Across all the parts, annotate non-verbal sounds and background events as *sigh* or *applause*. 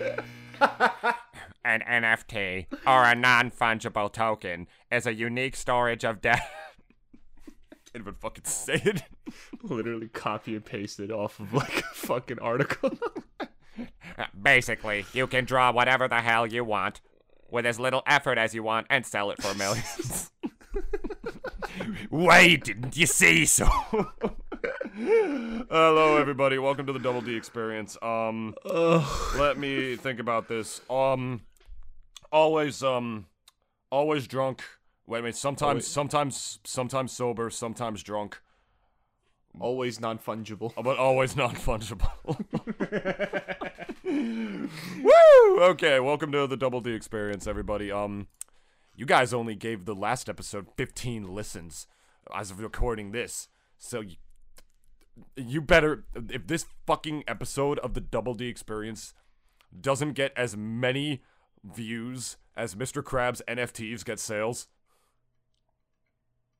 *laughs* An NFT or a non-fungible token is a unique storage of data. *laughs* Can't even fucking say it. Literally copy and paste it off of like a fucking article. *laughs* Basically, you can draw whatever the hell you want with as little effort as you want and sell it for millions. Why didn't you say so? Hello, everybody. Welcome to the Double D Experience. Um, let me think about this. Um, always, um, always drunk. Wait a minute. Sometimes, Always- sometimes, sometimes sober. Sometimes drunk. Always non fungible. but always *laughs* non fungible. *laughs* Woo! Okay, welcome to the Double D Experience, everybody. Um, you guys only gave the last episode 15 listens as of recording this, so you, you better if this fucking episode of the Double D Experience doesn't get as many views as Mr. Krabs NFTs get sales.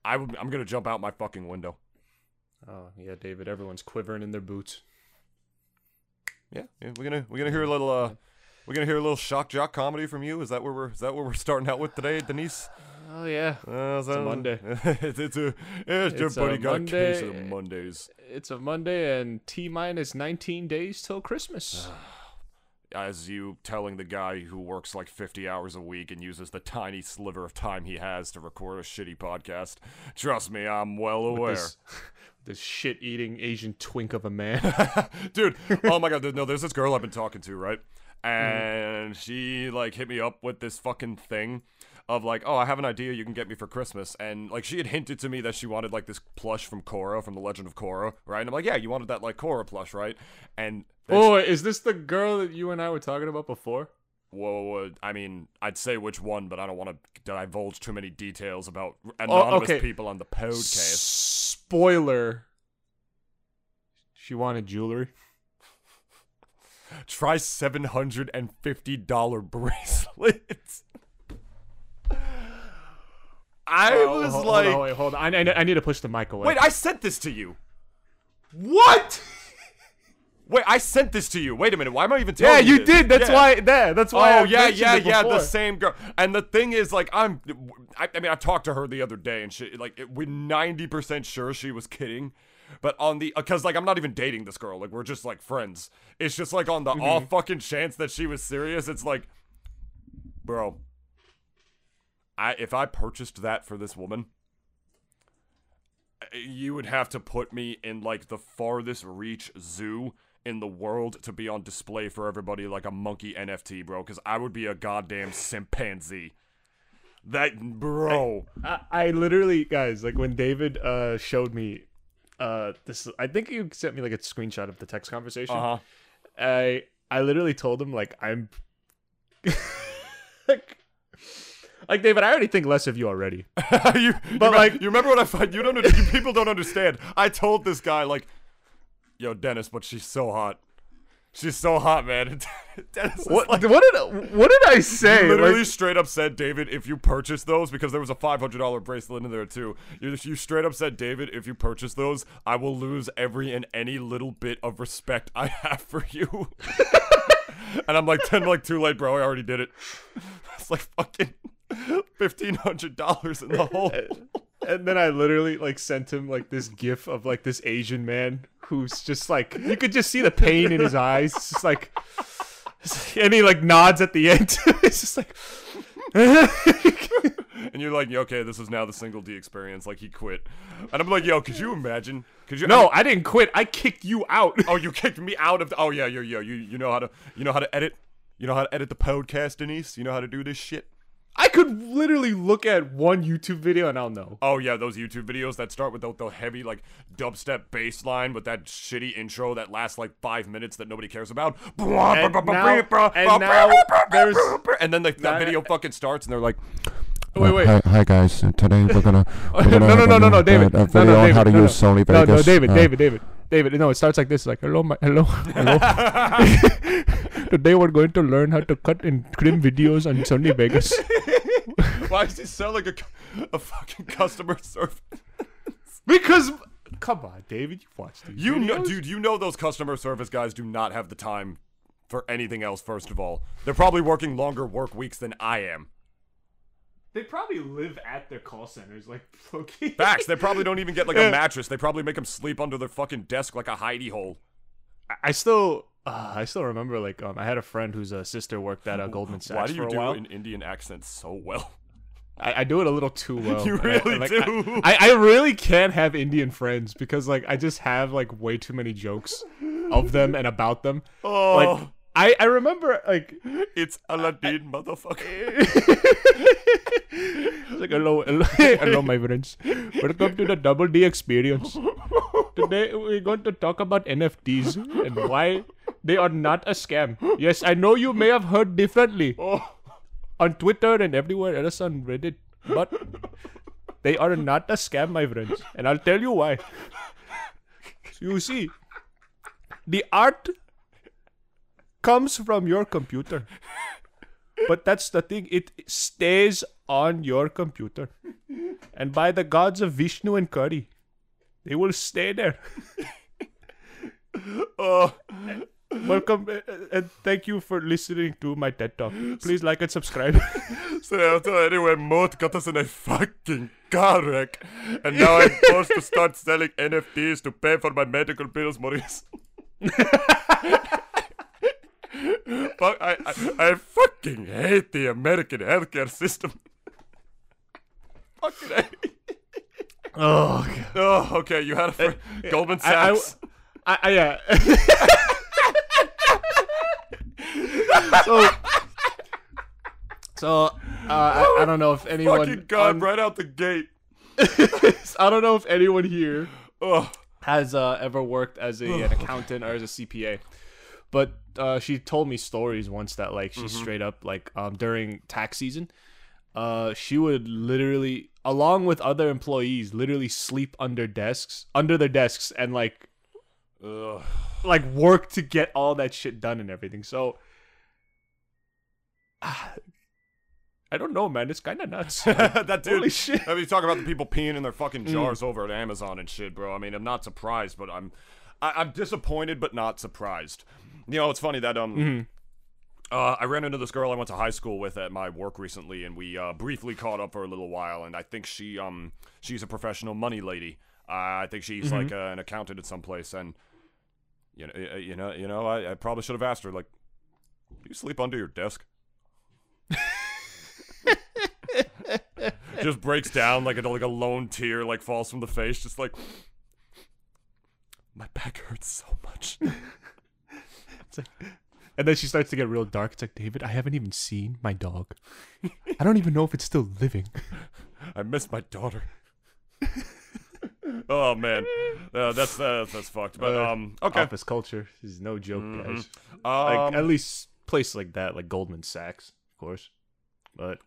I would, I'm gonna jump out my fucking window. Oh yeah, David. Everyone's quivering in their boots. Yeah, yeah, we're gonna we're gonna hear a little uh we're gonna hear a little shock jock comedy from you. Is that where we're is that what we're starting out with today, Denise? Oh yeah. Uh, is that- Monday. *laughs* it's, it's a it's, your It's a buddy got a case of Monday. Mondays. It's a Monday and T minus 19 days till Christmas. *sighs* As you telling the guy who works like fifty hours a week and uses the tiny sliver of time he has to record a shitty podcast. Trust me, I'm well aware. This, *laughs* this shit eating Asian twink of a man. *laughs* dude oh my god no there's this girl i've been talking to right Mm-hmm. and she like hit me up with this fucking thing of like oh i have an idea you can get me for christmas and like she had hinted to me that she wanted like this plush from Korra from the legend of Korra right and i'm like yeah you wanted that like Korra plush right and oh, is this the girl that you and I were talking about before? whoa, i mean i'd say which one but i don't want to divulge too many details about Oh, anonymous okay. people on the podcast Spoiler. She wanted jewelry. try $750 bracelets *laughs* i Oh, was hold- like hold on, wait, hold on. I, I, I need to push the mic away. Wait, I sent this to you. What? *laughs* Wait, I sent this to you. Wait a minute. Why am I even telling yeah, you? Yeah, you did. That's Yeah. why. There. That's why. Oh I yeah, yeah, yeah. The same girl. And the thing is, like, I'm. I, I mean, I talked to her the other day, and she like it, we're ninety percent sure she was kidding. But on the, because like I'm not even dating this girl, like we're just like friends. It's just like on the Mm-hmm. off fucking chance that she was serious. It's like, bro, I if I purchased that for this woman, you would have to put me in like the farthest reach zoo in the world to be on display for everybody like a monkey NFT, bro. Because I would be a goddamn chimpanzee. That bro. I, I literally, guys, like when David uh showed me uh this, I think you sent me like a screenshot of the text conversation. Uh huh. I I literally told him like I'm *laughs* like, like David, I already think less of you already. *laughs* you, But, but like- you remember what I find? You don't. You people don't understand. I told this guy like, "Yo, Dennis, but she's so hot. She's so hot, man." *laughs* Dennis What like, what did what did I say? literally Like, straight up said, David, if you purchase those, because there was a five hundred dollar bracelet in there too. You, you straight up said, David, if you purchase those, I will lose every and any little bit of respect I have for you. *laughs* and I'm like, ten, like too late, bro. I already did it. It's like fucking fifteen hundred dollars in the hole. and then I literally like sent him like this gif of like this Asian man who's just like you could just see the pain in his eyes. It's just like and he like nods at the end. *laughs* it's just like *laughs* And you're like, okay, this is now the single D experience. Like he quit. And I'm like, yo, could you imagine? Could you? No, I didn't quit. I kicked you out. *laughs* Oh, you kicked me out of. The, oh yeah, yo, yo, you you know how to you know how to edit. You know how to edit the podcast, Denise. You know how to do this shit. I could literally look at one YouTube video and I'll know. Oh yeah, those YouTube videos that start with the, the heavy like dubstep bass line with that shitty intro that lasts like five minutes that nobody cares about. *laughs* And now- and now there's- and then the, Now- video fucking starts and they're like, Wait, wait. Hi, hi guys. Today we're gonna. *laughs* We're no, gonna no, have no, no, no, David. No, a video no, on David. how to no, use no. Sony No, Vegas. no, David, Uh, David, David, David. No, it starts like this. Like, hello, my, hello, *laughs* hello. *laughs* Today we're going to learn how to cut and trim videos on Sony Vegas. why does it sound like a, a fucking customer service? Because, come on, David, you watched these You know, dude, you know those customer service guys do not have the time for anything else. First of all, they're probably working longer work weeks than I am. They probably live at their call centers, like *laughs* Loki. Facts. They probably don't even get like a *laughs* mattress. They probably make them sleep under their fucking desk like a hidey hole. I still, uh, I still remember like um, I had a friend whose uh, sister worked at uh, Goldman Sachs Why do for you a do while. an Indian accent so well? I, I do it a little too *laughs* well. You and I- really like, do. I, I, I really can't have Indian friends because like I just have like way too many jokes of them and about them. Oh, Like I, I remember like it's Aladdin, motherfucker. It's *laughs* like hello, hello, *laughs* hello, my friends. Welcome to the Double D experience. Today we're going to talk about NFTs and why they are not a scam. Yes, I know you may have heard differently oh. on Twitter and everywhere else on Reddit, but they are not a scam, my friends. And I'll tell you why. You see, the art comes from your computer. But that's the thing, it stays on your computer. And by the gods of Vishnu and Kari, they will stay there. *laughs* Oh, Welcome uh, uh, and thank you for listening to my TED Talk. Please like and subscribe. *laughs* so anyway, Moat got us in a fucking car wreck, and now I'm forced to start selling NFTs to pay for my medical bills, Maurice. *laughs* Fuck, I, I, I fucking hate the American healthcare system. *laughs* fucking hate. oh, God. Oh, okay. You had a fr- Goldman I- I- Sachs. I, I, yeah. *laughs* so, so uh, I, I don't know if anyone. fucking God, right out the gate. *laughs* I don't know if anyone here Oh, has uh, ever worked as a, an accountant or as a CPA, but uh, she told me stories once that like she straight up like um, during tax season, uh, she would literally, along with other employees, literally sleep under desks, under their desks, and like Ugh. like work to get all that shit done and everything. So ah, I don't know, man. It's kind of nuts. *laughs* that dude. Holy shit. I mean, you talk about the people peeing in their fucking jars over at Amazon and shit, bro. I mean, I'm not surprised, but I'm, I, I'm disappointed, but not surprised. You know, it's funny that um, uh, I ran into this girl I went to high school with at my work recently, and we uh, briefly caught up for a little while. And I think she um, she's a professional money lady. Uh, I think she's like uh, an accountant at some place, and you know, uh, you know, you know, I, I probably should have asked her like, do you sleep under your desk? just breaks down like a like a lone tear like falls from the face, just like my back hurts so much. *laughs* And then she starts to get real dark. It's like, David, I haven't even seen my dog. I don't even know if it's still living. *laughs* I miss my daughter. *laughs* oh man, uh, that's uh, that's fucked. But Uh, um, okay. Office culture is no joke, guys. Um, Like at least places like that, like Goldman Sachs, of course. But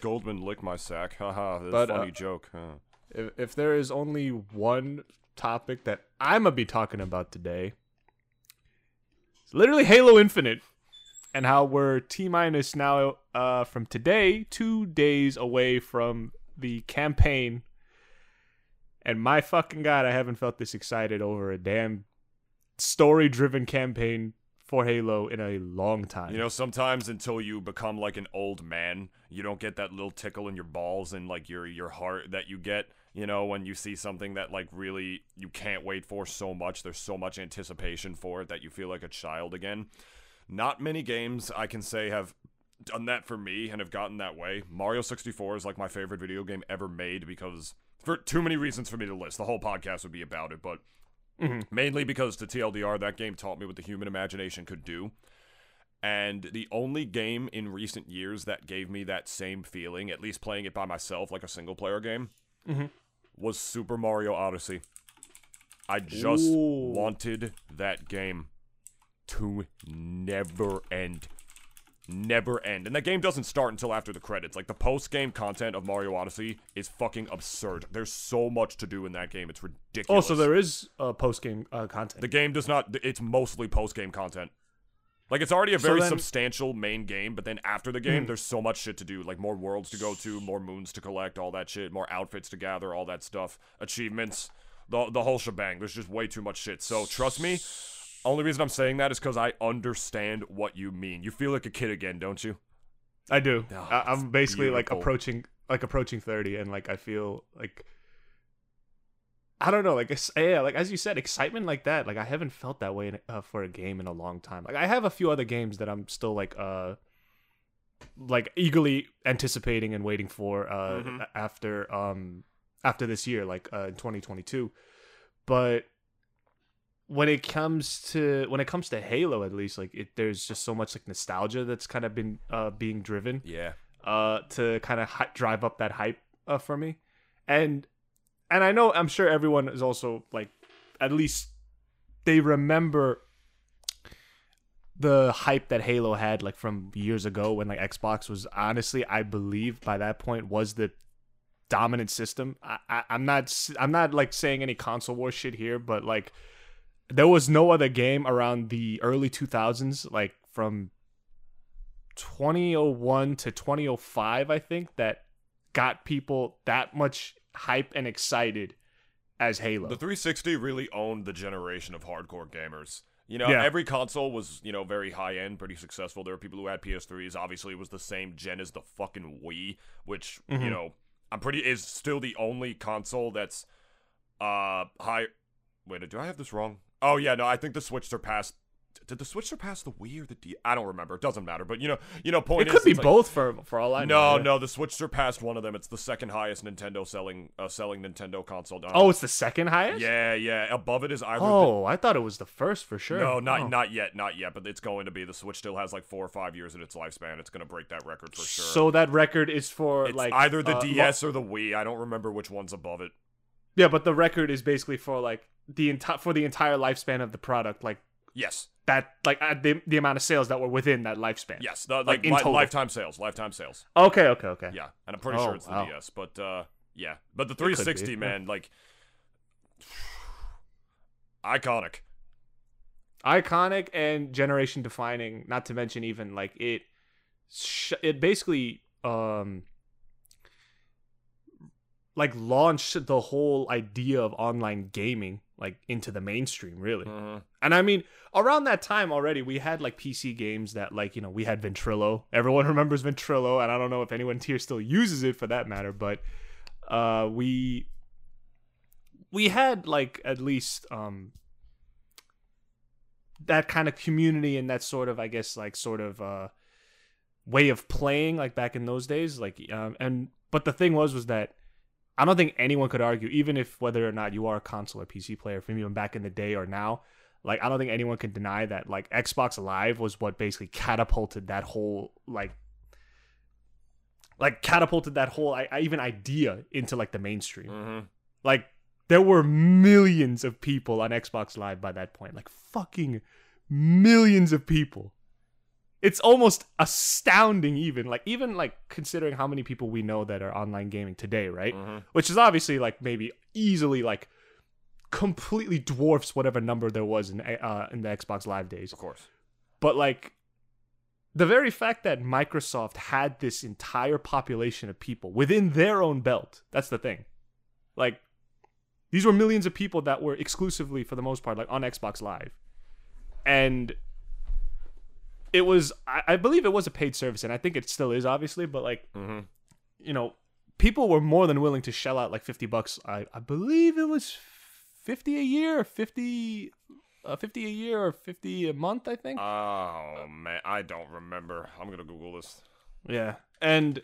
Goldman lick my sack. Haha, that's But, a uh, funny joke. Huh. if, if there is only one topic that I'm gonna be talking about today, it's literally Halo Infinite, and how we're T minus now uh, from today, two days away from the campaign. And my fucking god, I haven't felt this excited over a damn story-driven campaign for Halo in a long time. You know, sometimes until you become like an old man, you don't get that little tickle in your balls and like your your heart that you get. You know, when you see something that like really you can't wait for so much, there's so much anticipation for it that you feel like a child again. Not many games I can say have done that for me and have gotten that way. Mario 64 is like my favorite video game ever made because for too many reasons for me to list. The whole podcast would be about it, but mm-hmm. mainly because to TLDR that game taught me what the human imagination could do. And the only game in recent years that gave me that same feeling, at least playing it by myself like a single player game, mm-hmm. Was Super Mario Odyssey. I just Ooh. wanted that game to never end. Never end. And that game doesn't start until after the credits. Like the post game content of Mario Odyssey is fucking absurd. There's so much to do in that game. It's oh, ridiculous. so there is uh, post-game uh, content. The game does not. It's mostly post game content. Like it's already a So very then- substantial main game, but then after the game, hmm. there's so much shit to do. Like more worlds to go to, more moons to collect, all that shit, more outfits to gather, all that stuff, achievements, the the whole shebang. There's just way too much shit. So trust me, Only reason I'm saying that is because I understand what you mean. You feel like a kid again, don't you? I do. Oh, I- I'm basically like approaching like approaching 30 and like I feel like I don't know, like yeah, like as you said, excitement like that. Like I haven't felt that way in, uh, for a game in a long time. Like I have a few other games that I'm still like uh like eagerly anticipating and waiting for uh Mhm. after um after this year like uh in 2022. But when it comes to when it comes to Halo at least like it there's just so much like nostalgia that's kind of been uh being driven Yeah. uh to kind of hi- drive up that hype uh, for me and and i know i'm sure everyone is also like at least they remember the hype that halo had like from years ago when like xbox was honestly i believe by that point was the dominant system. I, I i'm not i'm not like saying any console war shit here but like there was no other game around the early 2000s like from 2001 to 2005 i think that got people that much hype and excited as halo The 360 really owned the generation of hardcore gamers. You know, Yeah. every console was, you know, very high end, pretty successful. There were people who had PS3s. Obviously, it was the same gen as the fucking Wii, which, you Mhm. know, I'm pretty is still the only console that's uh high Wait, do I have this wrong? Oh yeah, no, I think the Switch surpassed did the Switch surpass the Wii or the D? I don't remember. It doesn't matter. But you know, you know, point it is, could be it's like- both for for all i know No, no, the Switch surpassed one of them. It's the second highest Nintendo selling uh, selling Nintendo console. Oh it's the second highest yeah, yeah. Above it is either. the- oh i thought it was the first for sure no, not Oh. not yet, not yet. But it's going to be. The Switch still has like four or five years in its lifespan. It's going to break that record for sure. so that record is for it's like either the uh, lo- DS or the Wii. I don't remember which one's above it. yeah but the record is basically for like the entire for the entire lifespan of the product like Yes, that like uh, the, the amount of sales that were within that lifespan yes. The, Like, like in li- total. lifetime sales, lifetime sales. okay okay okay Yeah, and I'm pretty Oh, sure it's the wow. DS. But uh, yeah, but the could be, 360, yeah. man, like *sighs* iconic. iconic and generation defining not to mention even like it sh- it basically um like launched the whole idea of online gaming like into the mainstream really Mhm. and i mean around that time already we had like pc games that like you know we had ventrilo everyone *laughs* remembers ventrilo and i don't know if anyone here still uses it for that matter but uh we we had like at least um that kind of community and that sort of i guess like sort of uh way of playing like back in those days like um and but the thing was was that i don't think anyone could argue even if whether or not you are a console or pc player from even back in the day or now like i don't think anyone can deny that like xbox live was what basically catapulted that whole like like catapulted that whole I, I even idea into like the mainstream Mhm. like there were millions of people on Xbox Live by that point. Like fucking millions of people. It's almost astounding even. Like even like considering how many people we know that are online gaming today, right? Mhm. Which is obviously like maybe easily like completely dwarfs whatever number there was in uh in the Xbox Live days. Of course. But like the very fact that Microsoft had this entire population of people within their own belt, that's the thing. Like these were millions of people that were exclusively for the most part like on Xbox Live. And it was I, I believe it was a paid service and I think it still is obviously, but like hmm you know, people were more than willing to shell out like 50 bucks. I, I believe it was 50 a year, 50 uh, 50 a year or 50 a month, I think. Oh man, I don't remember. I'm gonna Google this. Yeah, and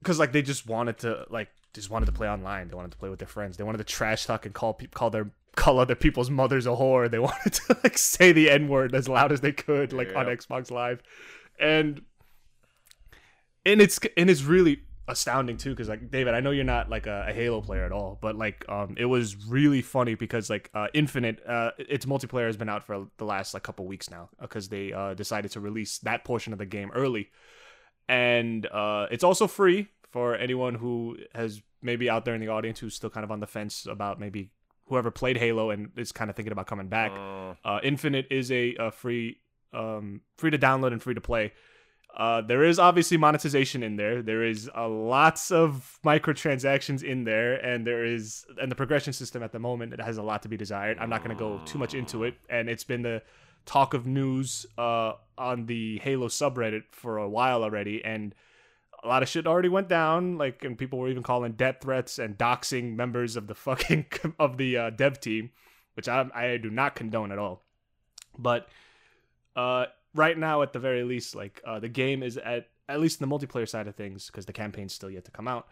because like they just wanted to like just wanted to play online. They wanted to play with their friends. They wanted to trash talk and call pe- call their call other people's mothers a whore. They *laughs* wanted to like say the n word as loud as they could like on Xbox Live, and and it's and it's really astounding too because like David, I know you're not like a, a Halo player at all, but like um it was really funny because like uh Infinite uh its multiplayer has been out for the last like couple weeks now because they uh decided to release that portion of the game early and uh, it's also free for anyone who has maybe out there in the audience who's still kind of on the fence about maybe whoever played Halo and is kind of thinking about coming back. Uh, Uh, Infinite is a, a free, um, free to download and free to play. Uh, there is obviously monetization in there. There is uh, lots of microtransactions in there, and there is and the progression system at the moment it has a lot to be desired. I'm not going to go too much into it, and it's been the talk of news uh, on the Halo subreddit for a while already, and a lot of shit already went down. Like, and people were even calling death threats and doxing members of the fucking *laughs* of the uh, dev team, which I I do not condone at all. But uh, right now, at the very least, like uh, the game is at at least the multiplayer side of things, because the campaign's still yet to come out.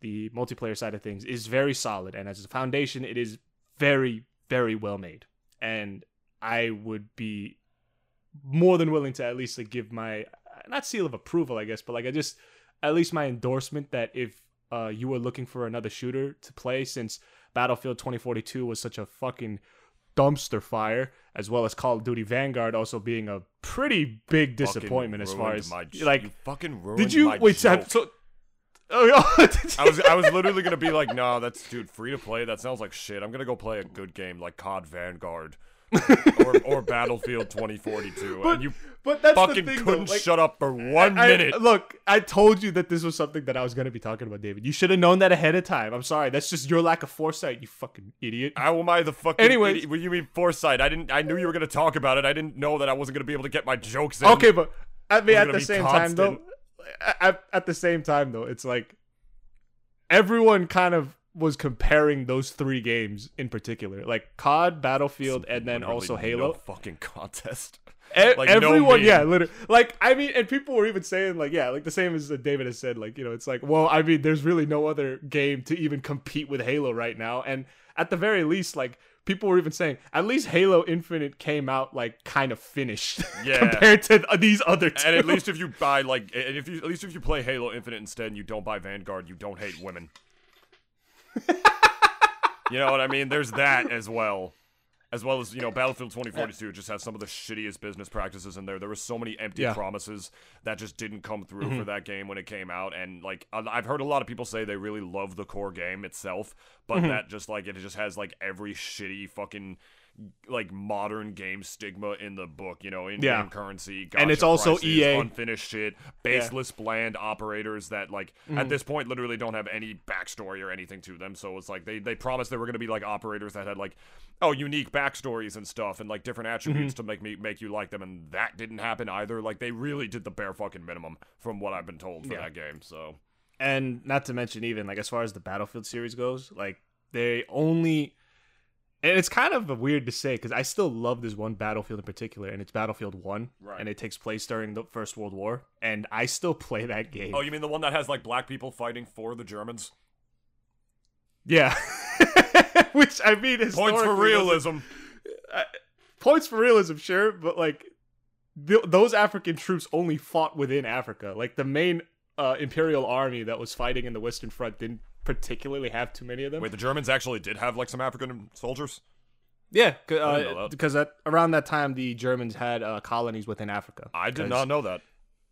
The multiplayer side of things is very solid, and as a foundation, it is very very well made. And I would be more than willing to at least like give my not seal of approval, I guess, but like I just at least my endorsement that if uh, you were looking for another shooter to play since Battlefield 2042 was such a fucking dumpster fire, as well as Call of Duty Vanguard also being a pretty big disappointment as far as my, j- like. you fucking ruined Did you my wait? Joke. so oh, *laughs* I was I was literally gonna be like, *laughs* no, that's dude, free to play. That sounds like shit. I'm gonna go play a good game like COD Vanguard or, or Battlefield 2042. But- and you but that's fucking the thing, couldn't though. Like, shut up for one I- minute. Look, I told you that this was something that I was going to be talking about, David. You should have known that ahead of time. I'm sorry. That's just your lack of foresight, you fucking idiot. How am I the fucking Anyways- idiot? What do you mean foresight? I didn't. I knew you were gonna talk about it. I didn't know that I wasn't gonna be able to get my jokes in. Okay, but I mean, at the same time, though, at, at the same time, though, it's like everyone kind of was comparing those three games in particular, like COD, Battlefield, and then also no Halo. fucking contest. E- *laughs* Like, everyone, meme. yeah, literally. Like, I mean, and people were even saying, like, yeah, like the same as uh, David has said, like, you know, it's like, well, I mean, there's really no other game to even compete with Halo right now. And at the very least, like, people were even saying, at least Halo Infinite came out, like, kind of finished *laughs* Yeah. compared to th- these other two. And at least if you buy like, and if you at least if you play Halo Infinite instead, and you don't buy Vanguard, you don't hate women. You know what I mean? There's that as well. As well as, you know, Battlefield 2042 just has some of the shittiest business practices in there. There were so many empty Yeah. promises that just didn't come through mm-hmm. for that game when it came out. And, like, I've heard a lot of people say they really love the core game itself, but mm-hmm. that just, like, it just has, like, every shitty fucking, like, modern game stigma in the book, you know, in game Yeah. currency. And it's also prices, EA. Unfinished shit, baseless, bland operators that, like, Mm-hmm. at this point literally don't have any backstory or anything to them. So it's like they, they promised they were going to be, like, operators that had, like, oh, unique backstories and stuff and, like, different attributes Mm-hmm. to make me make you like them. And that didn't happen either. Like, they really did the bare fucking minimum from what I've been told for Yeah. that game. So. and not to mention even like as far as the battlefield series goes like they only and it's kind of weird to say because i still love this one battlefield in particular and it's battlefield 1 Right. and it takes place during the first world war and i still play that game Oh, you mean the one that has, like, black people fighting for the Germans? yeah *laughs* which i mean is. Points for realism. points for realism sure but like th- those african troops only fought within africa like the main uh, imperial army that was fighting in the western front didn't particularly have too many of them Wait, the Germans actually did have, like, some African soldiers? Yeah, uh, that. because at, around that time the Germans had uh, colonies within Africa. I did not know that.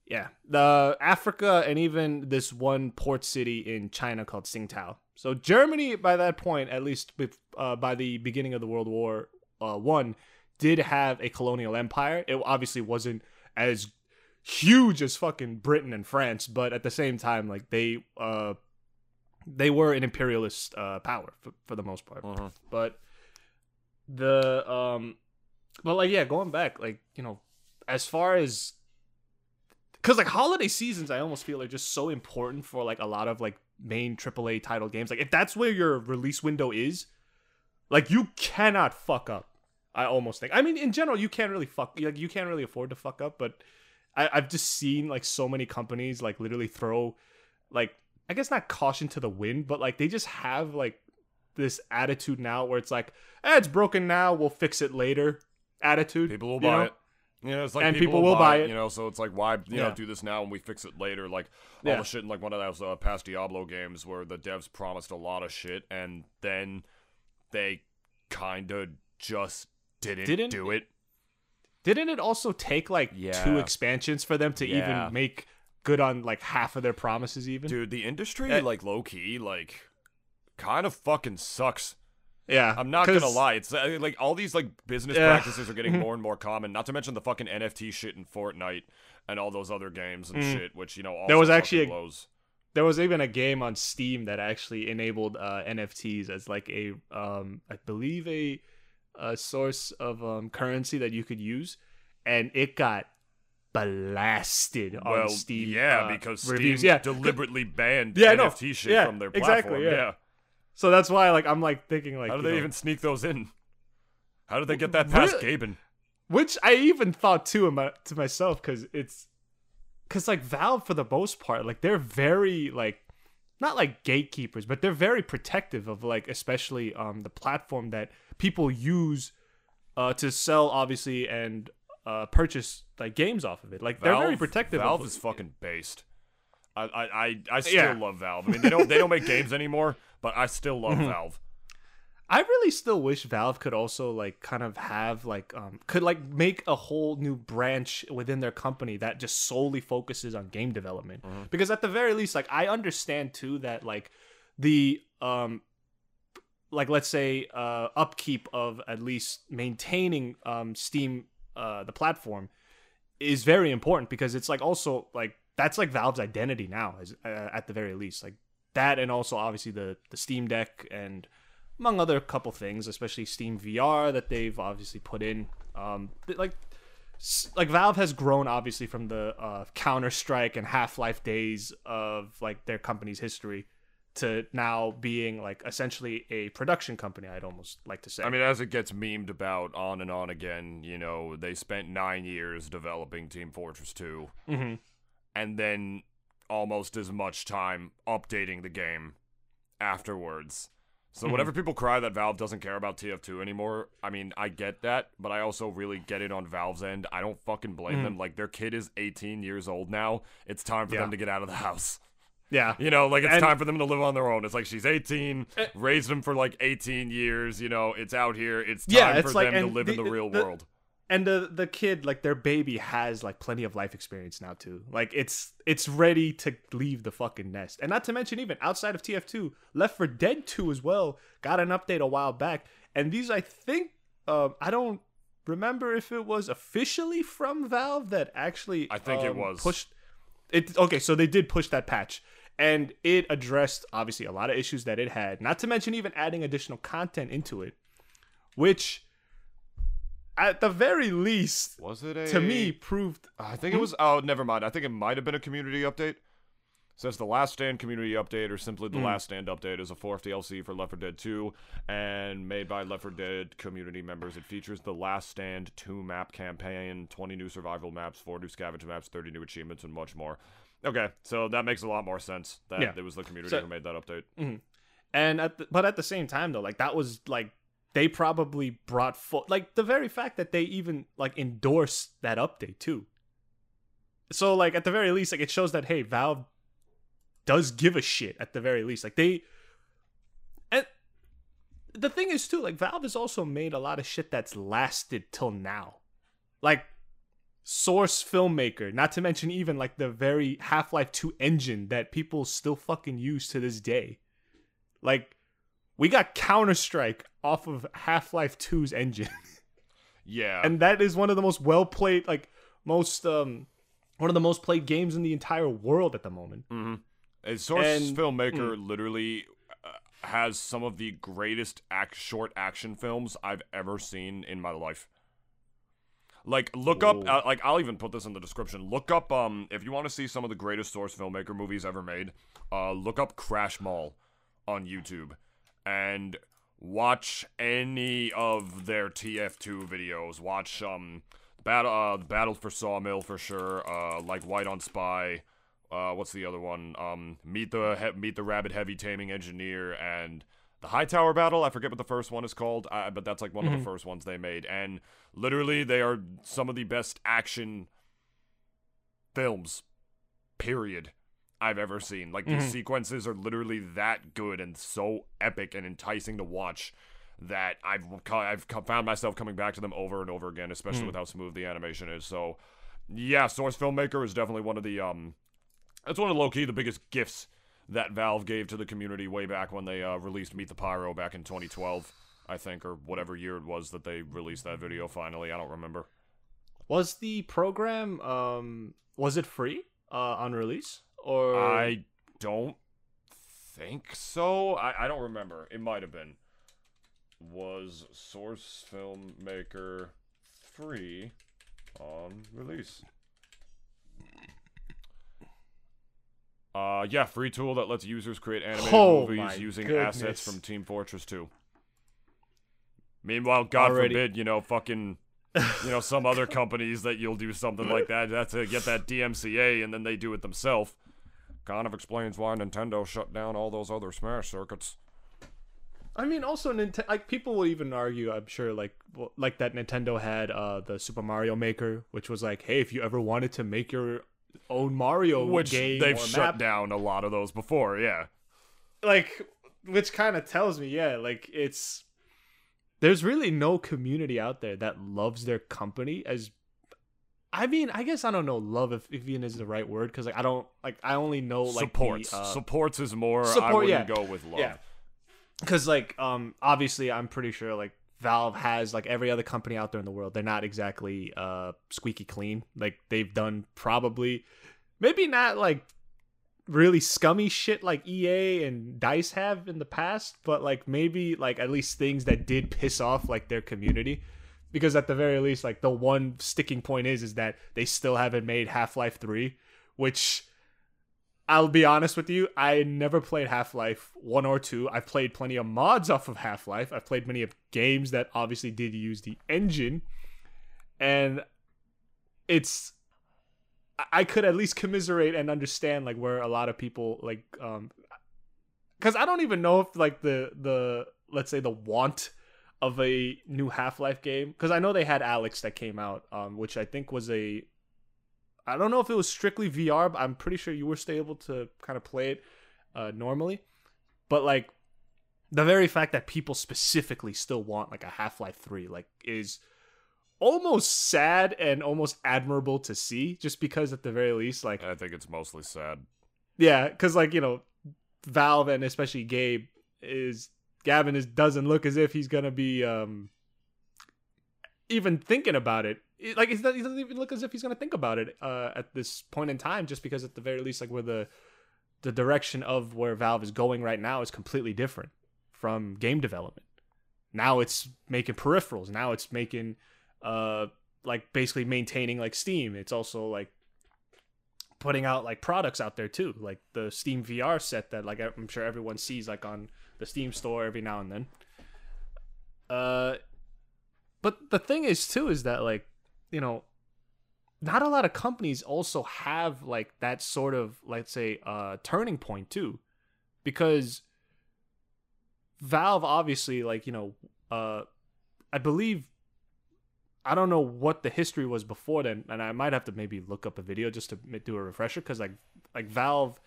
Yeah, the Africa and even this one port city in China called Tsingtao. So Germany, by that point, at least uh, by the beginning of the World War uh, One, did have a colonial empire. It obviously wasn't as huge as fucking Britain and France, but at the same time, like they uh, they were an imperialist uh, power for, for the most part. Mhm. But the um, but like yeah, going back, like you know, as far as because like holiday seasons, I almost feel are just so important for like a lot of like main AAA title games. Like if that's where your release window is, like you cannot fuck up. I almost think. I mean, in general, you can't really fuck. Like you can't really afford to fuck up. But I, I've just seen like so many companies like literally throw, like I guess not caution to the wind, but like they just have like this attitude now where it's like, eh, it's broken now, we'll fix it later. Attitude. People will buy know? it. You know, it's like And people, people will, will buy, it, it. You know, so it's like why you know do this now and we fix it later. Like all Yeah. the shit in like one of those uh, past Diablo games where the devs promised a lot of shit and then they kind of just didn't, Didn't? do it. Didn't it also take like two expansions for them to Yeah. even make good on like half of their promises? Even Dude, the industry Uh, like low key like kind of fucking sucks. Yeah, I'm not gonna lie. It's uh, like all these like business Yeah. practices are getting *laughs* more and more common. Not to mention the fucking NFT shit in Fortnite and all those other games and shit, which you know Mm. There was actually a- blows. There was even a game on Steam that actually enabled uh, NFTs as like a, um, I believe a, a source of um, currency that you could use, and it got blasted well, on Steam. yeah, uh, because reviews. Steam Yeah, deliberately *laughs* banned Yeah. NFT shit Yeah, from their exactly, platform. yeah. yeah. so that's why like I'm like thinking like How do they know, even sneak those in? How did they get that past Really? Gaben? which I even thought too in my, to myself because it's because like Valve for the most part like they're very like not like gatekeepers but they're very protective of like especially um the platform that people use uh to sell obviously and uh purchase like games off of it like they're very protective Valve is fucking based. I I I, I still Yeah. love Valve. I mean, they don't they don't make games anymore, but I still love Mm-hmm. Valve. I really still wish Valve could also like kind of have like um could like make a whole new branch within their company that just solely focuses on game development. Because at the very least like I understand too that like the um like let's say uh upkeep of at least maintaining um Steam uh the platform is very important because it's like also like that's like Valve's identity now as uh, at the very least like that and also obviously the the Steam Deck and among other couple things, especially Steam VR that they've obviously put in. Um, like, like Valve has grown obviously from the uh, Counter Strike and Half Life days of like their company's history to now being like essentially a production company. I'd almost like to say. I mean, as it gets memed about on and on again, you know, they spent nine years developing Team Fortress 2, hmm and then almost as much time updating the game afterwards. So Mhm. whenever people cry that Valve doesn't care about TF2 anymore, I mean, I get that, but I also really get it on Valve's end. I don't fucking blame Mhm. them. Like their kid is 18 years old now. It's time for Yeah. them to get out of the house. Yeah, You know, like it's And- time for them to live on their own. It's like she's 18, Eh. raised them for like 18 years. You know, it's out here. It's time Yeah, for like- them to live in the- the real the- world. and the the kid like their baby has like plenty of life experience now too like it's it's ready to leave the fucking nest and not to mention even outside of tf2 left for dead 2 as well got an update a while back and these i think um i don't remember if it was officially from valve that actually I think it um, was. pushed it okay so they did push that patch and it addressed obviously a lot of issues that it had not to mention even adding additional content into it which at the very least Was it a? to me proved I think it was. Oh, never mind. I think it might have been a community update. Says the Last Stand community update, or simply the Mm. Last Stand update, is a fourth DLC for Left 4 Dead 2, and made by Left 4 Dead community members. It features the Last Stand 2 map campaign, 20 new survival maps, 4 new scavenger maps, 30 new achievements, and much more. Okay, so that makes a lot more sense. That Yeah. it was the community So- who made that update. Mm-hmm. and at the, but at the same time though like that was like they probably brought full like the very fact that they even like endorsed that update too so like at the very least like it shows that hey valve does give a shit at the very least like they and the thing is too like valve has also made a lot of shit that's lasted till now like source filmmaker not to mention even like the very half-life 2 engine that people still fucking use to this day like we got counter-strike off of half-life 2's engine *laughs* Yeah. and that is one of the most well played like most um one of the most played games in the entire world at the moment Mm-hmm. A source And- filmmaker mm. literally uh, has some of the greatest act short action films I've ever seen in my life. Like look up uh, like I'll even put this in the description. Look up um if you want to see some of the greatest source filmmaker movies ever made, uh look up Crash Mall on YouTube and watch any of their TF2 videos. Watch um Battle uh Battle for Sawmill for sure, uh like White on Spy, uh what's the other one? Um Meet the he- Meet the Rabbit Heavy Taming Engineer and the High Tower Battle. I forget what the first one is called, uh, but that's like one of the first ones they made and literally they are some of the best action films period I've ever seen. Like these Mhm. sequences are literally that good and so epic and enticing to watch that I've I've found myself coming back to them over and over again, especially Mhm. with how smooth the animation is. So, yeah, Source Filmmaker is definitely one of the um, that's one of low key the biggest gifts that Valve gave to the community way back when they uh, released Meet the Pyro back in 2012. I think, or whatever year it was that they released that video finally. I don't remember. Was the program um was it free uh on release or I don't think so. I, I don't remember. It might have been. Was Source Filmmaker free on release? Uh, yeah, free tool that lets users create animated Oh movies using goodness. assets from Team Fortress 2. Meanwhile, God Already- forbid, you know, fucking, you know, some other companies that you'll do something like that. That's to get that DMCA, and then they do it themselves. Kind of explains why Nintendo shut down all those other Smash circuits. I mean, also Nintendo. Like people will even argue, I'm sure, like well, like that Nintendo had uh the Super Mario Maker, which was like, hey, if you ever wanted to make your own Mario Which game they've shut map, down a lot of those before, yeah. like, which kind of tells me, yeah, like it's there's really no community out there that loves their company as. I mean, I guess I don't know. Love if, if even is the right word because like I don't like I only know like supports. The, uh, supports is more. I support, wouldn't yeah. go with love. Yeah. Because like um obviously I'm pretty sure like Valve has like every other company out there in the world. They're not exactly uh squeaky clean. Like they've done probably maybe not like really scummy shit like EA and DICE have in the past, but like maybe like at least things that did piss off like their community. Because at the very least, like the one sticking point is is that they still haven't made Half Life Three, which I'll be honest with you, I never played Half Life 1 or 2. I've played plenty of mods off of Half Life. I've played many of games that obviously did use the engine. And it's I- could at least commiserate and understand like where a lot of people like um cuz I don't even know if like the the let's say the want of a new Half-Life game cuz I know they had Alyx that came out um which I think was a I don't know if it was strictly VR, but I'm pretty sure you were still able to kind of play it uh, normally. But like the very fact that people specifically still want like a Half Life Three, like, is almost sad and almost admirable to see. Just because at the very least, like, I think it's mostly sad. yeah, because like you know, Valve and especially Gabe is Gaben is doesn't look as if he's gonna be um even thinking about it. It- Like he doesn't even look as if he's gonna think about it uh, at this point in time. Just because at the very least, like where the the direction of where Valve is going right now is completely different from game development. Now it's making peripherals. Now it's making uh like basically maintaining like Steam. It's also like putting out like products out there too, like the Steam VR set that like I'm sure everyone sees like on the Steam store every now and then. Uh, but the thing is too is that like you know, not a lot of companies also have like that sort of let's say uh turning point too, because Valve obviously like you know uh I believe I don't know what the history was before then, and I might have to maybe look up a video just to do a refresher because like like Valve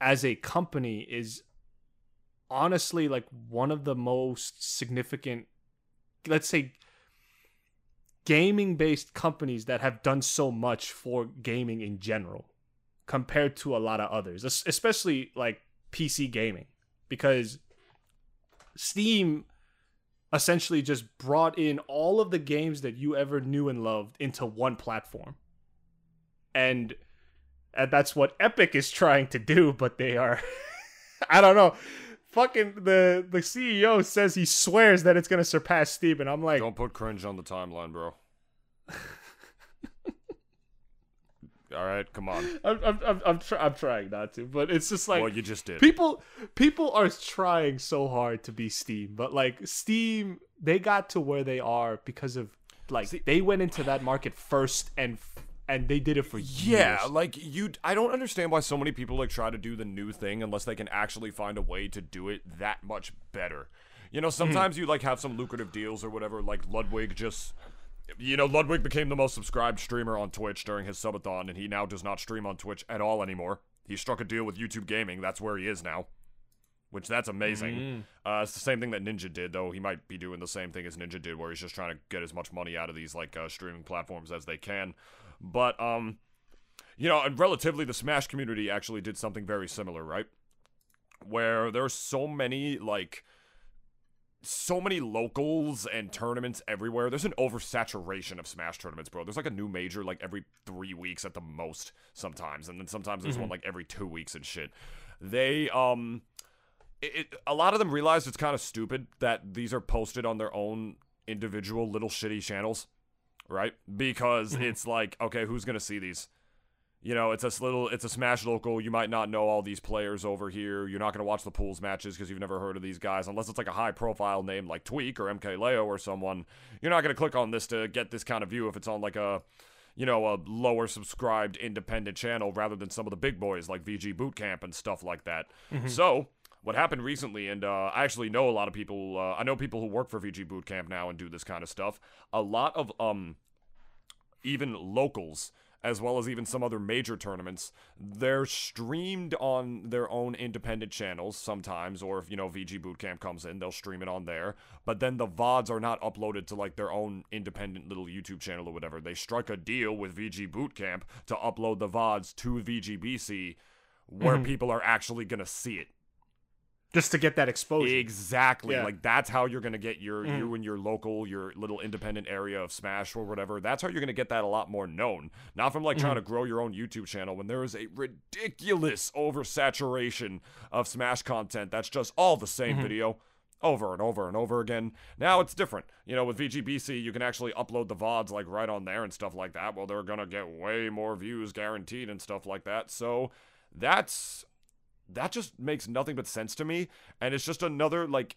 as a company is honestly like one of the most significant, let's say, gaming based companies that have done so much for gaming in general compared to a lot of others, especially like PC gaming because Steam essentially just brought in all of the games that you ever knew and loved into one platform. And, and that's what Epic is trying to do, but they are *laughs* I don't know. Fucking the the CEO says he swears that it's going to surpass Steam and I'm like Don't put cringe on the timeline, bro. *laughs* All right, come on. I'm I'm I'm, I'm, try- I'm trying not to, but it's just like well, you just did. people people are trying so hard to be steam but like steam they got to where they are because of like they went into that market first and and they did it for years. Yeah, like you I don't understand why so many people like try to do the new thing unless they can actually find a way to do it that much better. You know, sometimes you like have some lucrative deals or whatever like Ludwig just you know, Ludwig became the most subscribed streamer on Twitch during his subathon and he now does not stream on Twitch at all anymore. He struck a deal with YouTube Gaming. That's where he is now. Which that's amazing. Uh, it's the same thing that Ninja did, though. He might be doing the same thing as Ninja did, where he's just trying to get as much money out of these like uh, streaming platforms as they can. But um, you know, and relatively, the Smash community actually did something very similar, right? Where there's so many like so many locals and tournaments everywhere. There's an oversaturation of Smash tournaments, bro. There's like a new major like every three weeks at the most sometimes, and then sometimes there's one like every two weeks and shit. They um, it, it, a lot of them realize it's kind of stupid that these are posted on their own individual little shitty channels, right? Because mm-hmm. it's like, okay, who's gonna see these? You know, it's a little, it's a Smash local. You might not know all these players over here. You're not going to watch the pools matches because you've never heard of these guys, unless it's like a high profile name like Tweek or MK Leo or someone. You're not going to click on this to get this kind of view if it's on like a, you know, a lower subscribed independent channel rather than some of the big boys like VG Bootcamp and stuff like that. Mm-hmm. So, what happened recently, and uh, I actually know a lot of people. Uh, I know people who work for VG Bootcamp now and do this kind of stuff. A lot of um, even locals as well as even some other major tournaments they're streamed on their own independent channels sometimes or if you know VG Bootcamp comes in they'll stream it on there but then the VODs are not uploaded to like their own independent little YouTube channel or whatever they strike a deal with VG Bootcamp to upload the VODs to VGBC where people are actually going to see it Just to get that exposure. Exactly. Yeah. Like that's how you're gonna get your you mm. and your local, your little independent area of Smash or whatever. That's how you're gonna get that a lot more known. Not from like trying mm-hmm. to grow your own YouTube channel when there is a ridiculous oversaturation of Smash content that's just all the same mm-hmm. video. Over and over and over again. Now it's different. You know, with VGBC, you can actually upload the VODs like right on there and stuff like that. Well, they're gonna get way more views guaranteed and stuff like that. So that's that just makes nothing but sense to me and it's just another like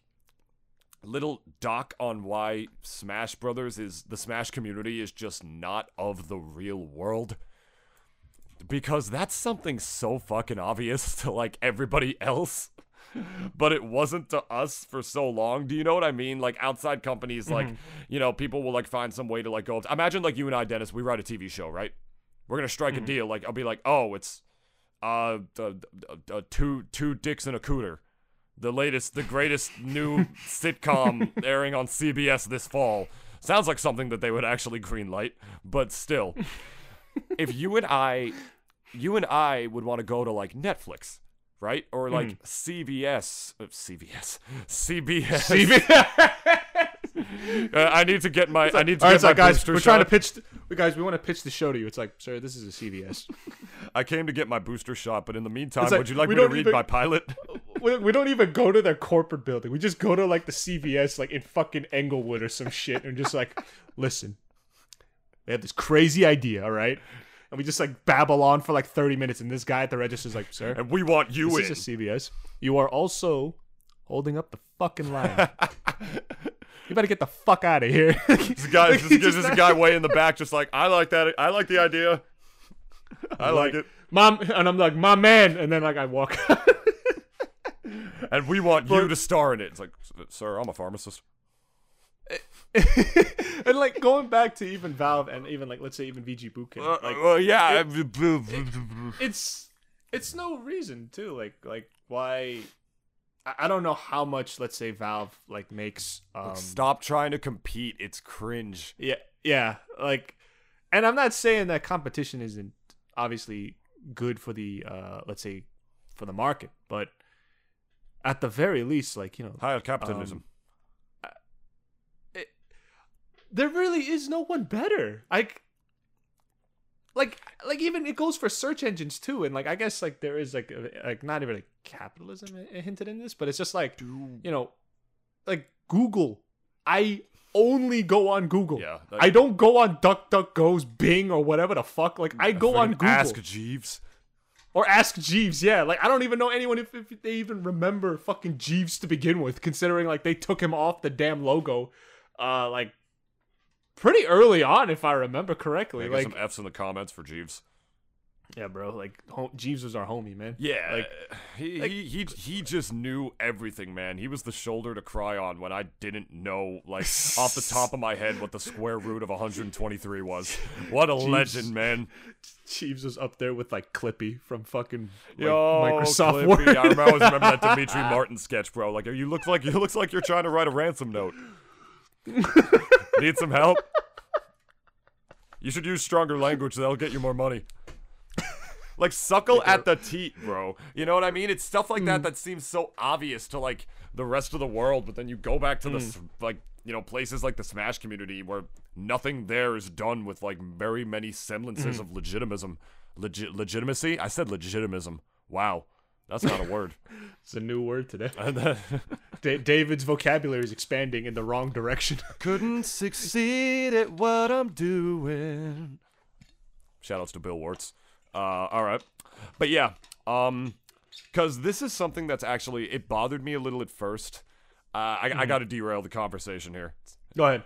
little doc on why smash brothers is the smash community is just not of the real world. Because that's something so fucking obvious *laughs* to like everybody else *laughs* but it wasn't to us for so long. Do you know what i mean? Like outside companies like mm-hmm. you know people will like find some way to like go imagine like you and i dennis we write a tv show right? We're gonna strike a mm-hmm. deal like i'll be like oh it's uh, uh, two two dicks and a cooter, the latest, the greatest *laughs* new sitcom airing on CBS this fall. Sounds like something that they would actually greenlight, but still, *laughs* if you and I, you and I would want to go to like Netflix, right, or like CBS, uh, CBS, CBS. *laughs* Uh, I need to get my. I need to All right, get it's my like, guys, booster we're trying to pitch. We guys, we want to pitch the show to you. It's like, sir, this is a CVS. *laughs* I came to get my booster shot, but in the meantime, like, would you like me to read even- my pilot? *laughs* we, we don't even go to their corporate building. We just go to like the CVS, like in fucking Englewood or some shit, and just like, *laughs* listen, we have this crazy idea, all right, and we just like babble on for like thirty minutes, and this guy at the register is like, sir, and we want you in. this is a CVS. You are also holding up the fucking line. You better get the fuck out of here. *laughs* This guy, Like, this, this is a guy way in the back, just like I like that. I like the idea. I like it, mom, and I'm like, my man, and then like I walk. *laughs* and we want you to star in it. It's like, sir, I'm a pharmacist. *laughs* and like going back to even Valve and even like let's say even VG Bootcamp, uh, like well, yeah. it's it's no reason too. Like like why? I, don't know how much let's say Valve like makes. Um, Stop trying to compete. It's cringe. yeah, yeah. Like, and I'm not saying that competition isn't obviously good for the uh let's say for the market, but at the very least, like you know, Higher capitalism. there really is no one better. Like like like even it goes for search engines too and like I guess like there is like a, like not even like capitalism hinted in this, but it's just like you know like Google. I only go on Google. Yeah, I don't go on DuckDuckGo's Bing or whatever the fuck. Like I go on Google Ask Jeeves. or ask Jeeves. Yeah, like I don't even know anyone if, if they even remember fucking Jeeves to begin with, considering like they took him off the damn logo, uh, like pretty early on, if I remember correctly. Get Like, some F's in the comments for Jeeves. yeah, bro, like ho- Jeeves was our homie, man. Yeah, like he, he he he just knew everything, man. He was the shoulder to cry on when I didn't know, like *laughs* off the top of my head, what the square root of 123 was. *laughs* What a legend, man! Jeeves was up there with like Clippy from fucking like, Yo, Microsoft Clippy, Word. I remember, I always remember that *laughs* Demetri Martin sketch, bro. Like you look like you looks like you're trying to write a ransom note. Need some help? You should use stronger language. That'll get you more money. like suckle at the teat, bro. You know what I mean? It's stuff like that that seems so obvious to like the rest of the world, but then you go back to the s like you know places like the Smash community where nothing there is done with like very many semblances Hmm. of legitimism, Legi- legitimacy. I said legitimism. Wow, that's not a word. *laughs* It's a new word today. *laughs* And *laughs* Da- David's vocabulary is expanding in the wrong direction. Couldn't succeed at what I'm doing. Shoutouts to Bill Warts. Uh, all right, but yeah, um, because this is something that's actually it bothered me a little at first. Uh, I, I got to derail the conversation here. Go ahead.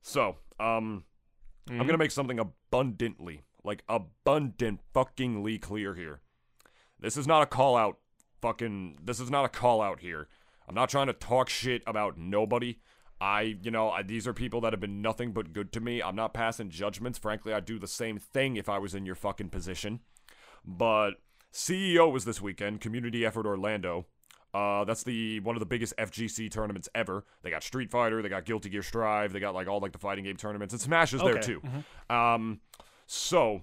So, um, I'm gonna make something abundantly, like abundant fuckingly clear here. This is not a call out. Fucking, this is not a call out here. I'm not trying to talk shit about nobody. I, you know, I, these are people that have been nothing but good to me. I'm not passing judgments. Frankly, I'd do the same thing if I was in your fucking position. But CEO was this weekend, Community Effort Orlando. Uh, that's the one of the biggest FGC tournaments ever. They got Street Fighter, they got Guilty Gear Strive, they got like all like the fighting game tournaments, and Smash is there too. Okay. too. Um, so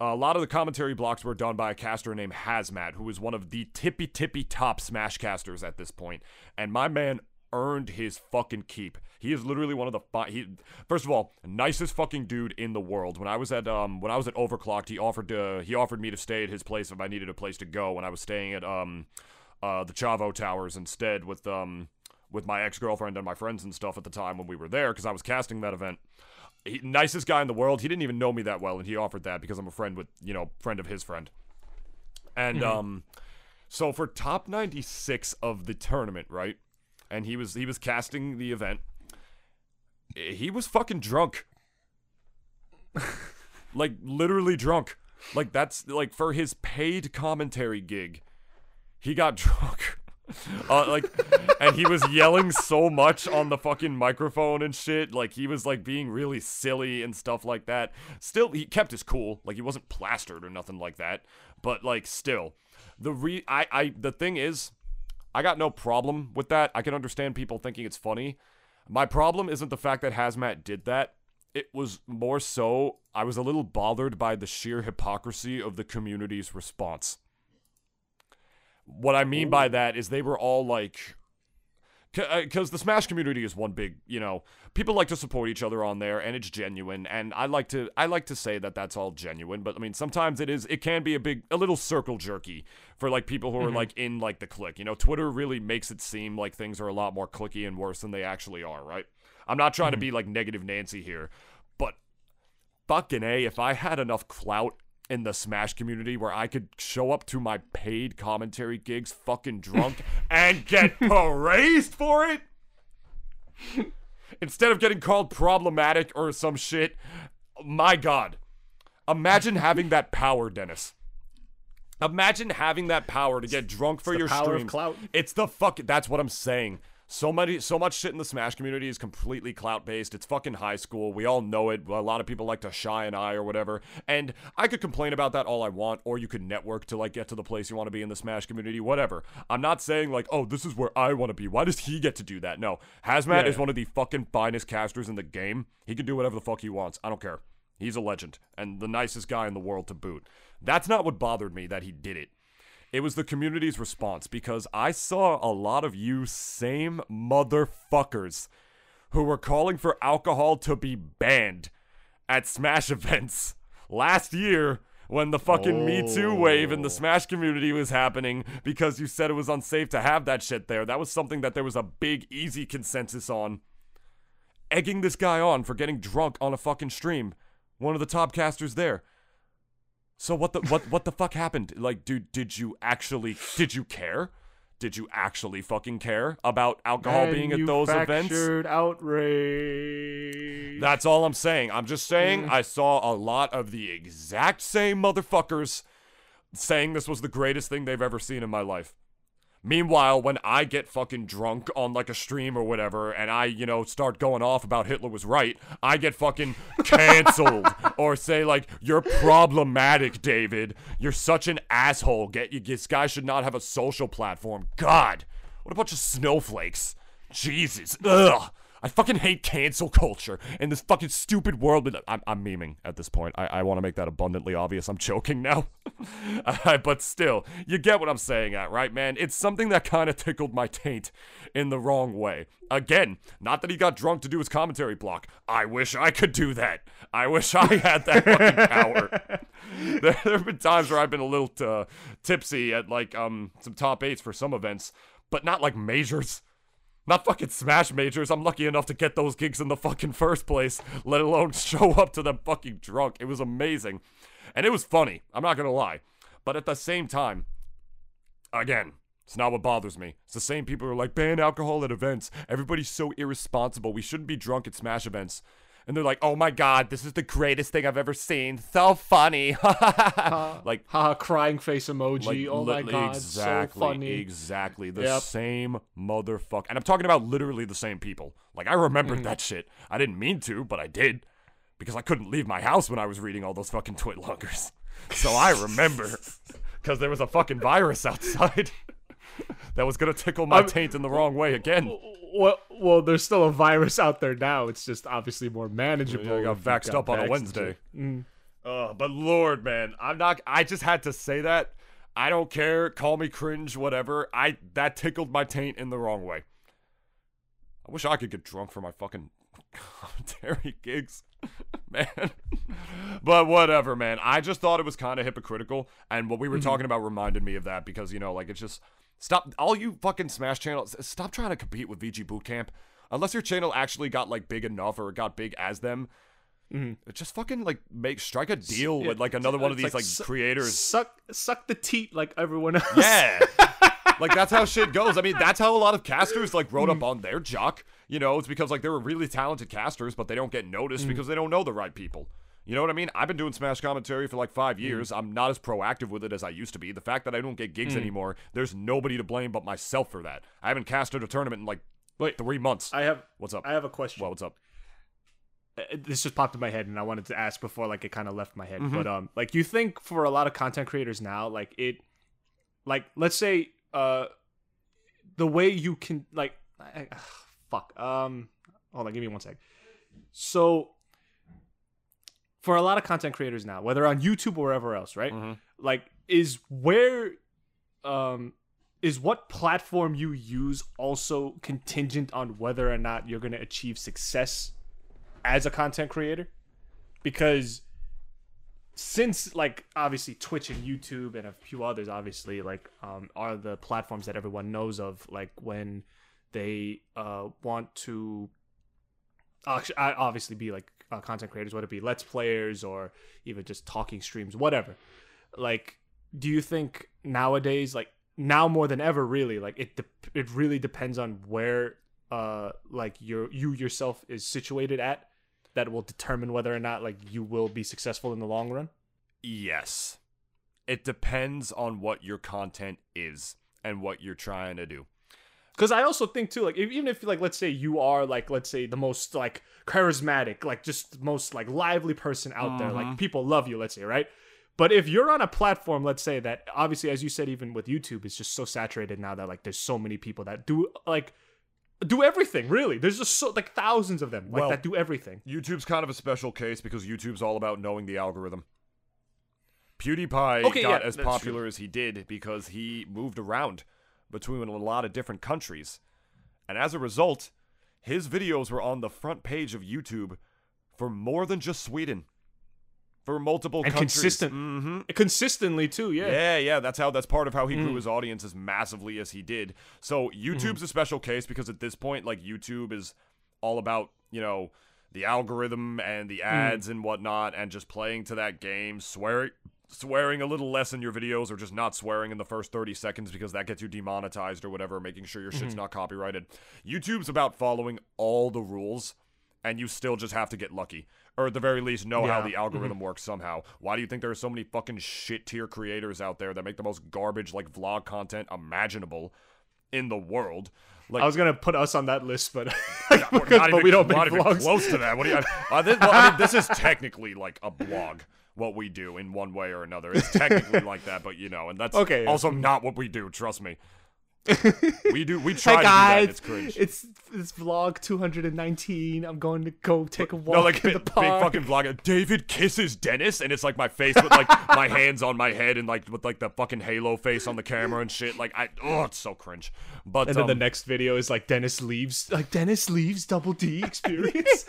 a lot of the commentary blocks were done by a caster named Hazmat, who is one of the tippy tippy top Smash casters at this point. and my man earned his fucking keep. He is literally one of the fi- he first of all nicest fucking dude in the world. When I was at um when I was at Overclocked, he offered to he offered me to stay at his place if I needed a place to go. When I was staying at um uh the Chavo Towers instead with um with my ex girlfriend and my friends and stuff at the time when we were there because I was casting that event. He, nicest guy in the world. He didn't even know me that well, and he offered that because I'm a friend with you know friend of his friend. And um, so for top 96 of the tournament, right? And he was he was casting the event. eh, He was fucking drunk. *laughs* like literally drunk. Like that's like for his paid commentary gig. He got *laughs* drunk. Uh, like and he was yelling so much on the fucking microphone and shit. Like he was like being really silly and stuff like that. Still he kept his cool. Like he wasn't plastered or nothing like that. But like still the re i i the thing is i got no problem with that. I can understand people thinking it's funny. My problem isn't the fact that hazmat did that. It was more so i was a little bothered by the sheer hypocrisy of the community's response what I mean by that is they were all like, because uh, the Smash community is one big, you know, people like to support each other on there, and it's genuine. And I like to, I like to say that that's all genuine. But I mean, sometimes it is, it can be a big, a little circle jerky for like people who are mm-hmm. like in like the clique You know, Twitter really makes it seem like things are a lot more clicky and worse than they actually are. Right? I'm not trying to mm-hmm. be like negative Nancy here, but fucking a, if I had enough clout in the Smash community where I could show up to my paid commentary gigs fucking drunk *laughs* and get praised for it instead of getting called problematic or some shit. My god. Imagine having that power, Dennis. Imagine having that power to get drunk for the your power of clout. It's the fuck. That's what I'm saying. So many, so much shit in the Smash community is completely clout based. It's fucking high school. We all know it. A lot of people like to shy an eye or whatever. And I could complain about that all I want, or you could network to like get to the place you want to be in the Smash community. Whatever. I'm not saying like, oh, this is where I want to be. Why does he get to do that? No, Hazmat Yeah, is yeah. one of the fucking finest casters in the game. He can do whatever the fuck he wants. I don't care. He's a legend and the nicest guy in the world to boot. That's not what bothered me that he did it. It was the community's response because I saw a lot of you same motherfuckers who were calling for alcohol to be banned at Smash events last year when the fucking Me Too wave in the oh. Smash community was happening because you said it was unsafe to have that shit there. That was something that there was a big, easy consensus on. Egging this guy on for getting drunk on a fucking stream. One of the top casters there. So what the what what the fuck happened? Like, dude, did you actually did you care? Did you actually fucking care about alcohol being at those events? Outrage. That's all I'm saying. I'm just saying I saw a lot of the exact same motherfuckers saying this was the greatest thing they've ever seen in my life. Meanwhile, when I get fucking drunk on like a stream or whatever, and I, you know, start going off about Hitler was right, I get fucking canceled *laughs* or say like you're problematic, David. You're such an asshole. Get you. This guy should not have a social platform. God, what a bunch of snowflakes. Jesus. Ugh. I fucking hate cancel culture and this fucking stupid world. But I'm, I'm memeing at this point. I, I want to make that abundantly obvious. I'm joking now. Uh, *laughs* but still, you get what I'm saying at, right, man? It's something that kind of tickled my taint in the wrong way. Again, not that he got drunk to do his commentary block. I wish I could do that. I wish I had that fucking power. *laughs* there, there have been times where I've been a little uh, tipsy at like um some top eights for some events, but not like majors. Not fucking smash majors. I'm lucky enough to get those gigs in the fucking first place, let alone *laughs* show up to them fucking drunk. It was amazing. And it was funny. I'm not gonna lie. But at the same time, again, it's not what bothers me. It's the same people who are like, ban alcohol at events. Everybody's so irresponsible. We shouldn't be drunk at smash events. And they're like, oh my god, this is the greatest thing I've ever seen. So funny. *laughs* like, Haha, crying face emoji. like oh my god, exactly, so funny. exactly the Yep. same motherfucker. And I'm talking about literally the same people. Like I remembered Mm. that shit. I didn't mean to, but I did because I couldn't leave my house when I was reading all those fucking TwitLongers. So I remember *laughs* because there was a fucking virus outside *laughs* *laughs* that was gonna tickle my I'm- taint in the wrong way again. Well, well, there's still a virus out there now. It's just obviously more manageable. I got vaxxed got up on a Wednesday. Mm. Uh, but Lord, man, I'm not. I just had to say that. I don't care. Call me cringe, whatever. I that tickled my taint in the wrong way. I wish I could get drunk for my fucking *laughs* commentary gigs, *laughs* man. But whatever, man. I just thought it was kind of hypocritical, and what we were talking about reminded me of that because you know, like it's just stop. All you fucking Smash channels, stop trying to compete with VG Bootcamp. Unless your channel actually got like big enough or got big as them, mm-hmm. just fucking like make strike a deal Yeah, with like another one of these like, su- creators. Suck, suck the teat like everyone else. Yeah. *laughs* like that's how shit goes. I mean, that's how a lot of casters like wrote up mm-hmm. on their jock. You know, it's because like they were really talented casters, but they don't get noticed mm-hmm. because they don't know the right people. You know what I mean? I've been doing Smash commentary for like five years. I'm not as proactive with it as I used to be. The fact that I don't get gigs anymore, there's nobody to blame but myself for that. I haven't casted a tournament in like Wait, three months. I have, What's up? I have a question. well, what's up? uh, this just popped in my head and I wanted to ask before like it kind of left my head. Mm-hmm. But um like you think for a lot of content creators now like it like let's say uh the way you can like I, ugh, fuck um hold on give me one sec. So for a lot of content creators now, whether on YouTube or wherever else, right? Mhm. Like is where um is what platform you use also contingent on whether or not you're going to achieve success as a content creator because since like obviously twitch and youtube and a few others obviously like um are the platforms that everyone knows of like when they uh want to actu- I- obviously be like uh, content creators whether it be let's players or even just talking streams whatever like do you think nowadays like now more than ever really like it de- it really depends on where uh like your you yourself is situated at that will determine whether or not like you will be successful in the long run Yes. It depends on what your content is and what you're trying to do. Because i also think too like if, even if like let's say you are like let's say the most like charismatic like just most like lively person out there like mm-hmm. people love you let's say right? But if you're on a platform let's say that obviously as you said even with youtube it's just so saturated now that like there's so many people that do like do everything really. There's just so like thousands of them like Well- that do everything. YouTube's kind of a special case because YouTube's all about knowing the algorithm. PewDiePie Okay, got yeah, as popular as he did because he moved around between a lot of different countries. And as a result, his videos were on the front page of YouTube for more than just Sweden. For multiple And countries. consistent. hmm consistently too yeah Yeah, yeah, that's how that's part of how he Mm. grew his audience as massively as he did. So YouTube's Mm-hmm. a special case because at this point, like YouTube is all about, you know, the algorithm and Mm. the ads and whatnot and just playing to that game, swearing swearing a little less in your videos or just not swearing in the first 30 seconds because that gets you demonetized or whatever, making sure your Mm-hmm. shit's not copyrighted. YouTube's about following all the rules and you still just have to get lucky. Or at the very least, know how Yeah. Mm-hmm. the algorithm works somehow. Why do you think there are so many fucking shit tier creators out there that make the most garbage like vlog content imaginable in the world? Like, I was gonna put us on that list, but *laughs* *laughs* because, not but we don't make not even vlogs. close to that. What do you? Uh, *laughs* this, well, I mean, this is technically like a blog. What we do in one way or another, it's technically *laughs* like that, but you know, and that's Okay, yeah. also not what we do. Trust me. *laughs* we do. We try Hey to do that. guys, It's cringe. it's it's vlog 219. I'm going to go take a walk no, like in big, the big fucking vlog. *laughs* David kisses Dennis, and it's like my face with like my hands on my head and like with like the fucking Halo face on the camera and shit. Like I, oh, it's so cringe. But and then the um, next video is like Dennis leaves, like Dennis leaves Double D experience.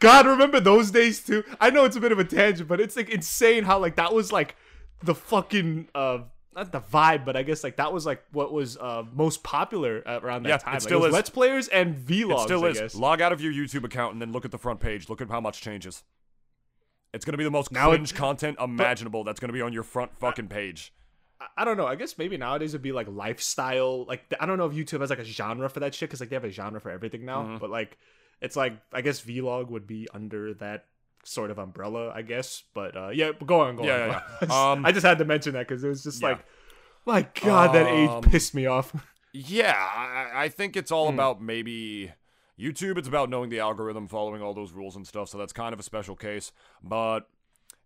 God, remember those days too? I know it's a bit of a tangent, but it's like insane how like that was like the fucking uh not the vibe, but I guess like that was like what was uh most popular around that Yeah, time. it Like, still was is. Let's Players and vlogs. it still I is. guess. Log out of your YouTube account and then look at the front page. Look at how much changes. It's gonna be the most Now it- content imaginable. that's gonna be on your front fucking page. I- I don't know. I guess maybe nowadays it'd be like lifestyle. Like I don't know if YouTube has like a genre for that shit because like they have a genre for everything now. Mm-hmm. But like it's like I guess vlog would be under that sort of umbrella. I guess. But uh, yeah, go on, go Yeah, on. yeah, *laughs* yeah. Um, I just had to mention that because it was just like, my God, that age Um, pissed me off. *laughs* Yeah, I, I think it's all about maybe YouTube. It's about knowing the algorithm, following all those rules and stuff. So that's kind of a special case. But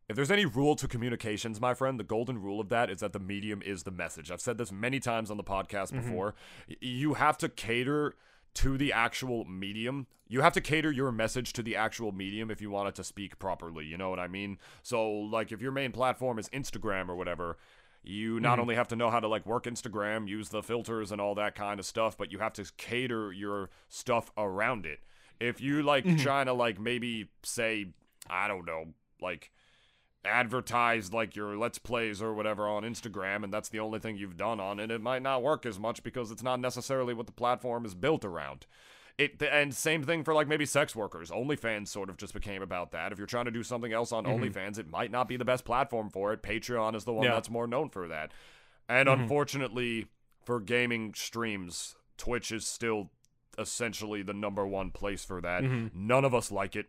if there's any rule to communications, my friend, the golden rule of that is that the medium is the message. I've said this many times on the podcast before. Y- You have to cater to the actual medium. You have to cater your message to the actual medium if you want it to speak properly. You know what I mean? So, like, if your main platform is Instagram or whatever, you not mm-hmm. only have to know how to like work Instagram, use the filters and all that kind of stuff, but you have to cater your stuff around it. If you like mm-hmm. trying to like maybe say, I don't know, like advertise like your let's plays or whatever on Instagram and that's the only thing you've done on it, it might not work as much because it's not necessarily what the platform is built around. It and same thing for like maybe sex workers. OnlyFans sort of just became about that. If you're trying to do something else on mm-hmm. OnlyFans, it might not be the best platform for it. Patreon is the one Yeah. that's more known for that. And mm-hmm. unfortunately for gaming streams, Twitch is still essentially the number one place for that. Mm-hmm. None of us like it.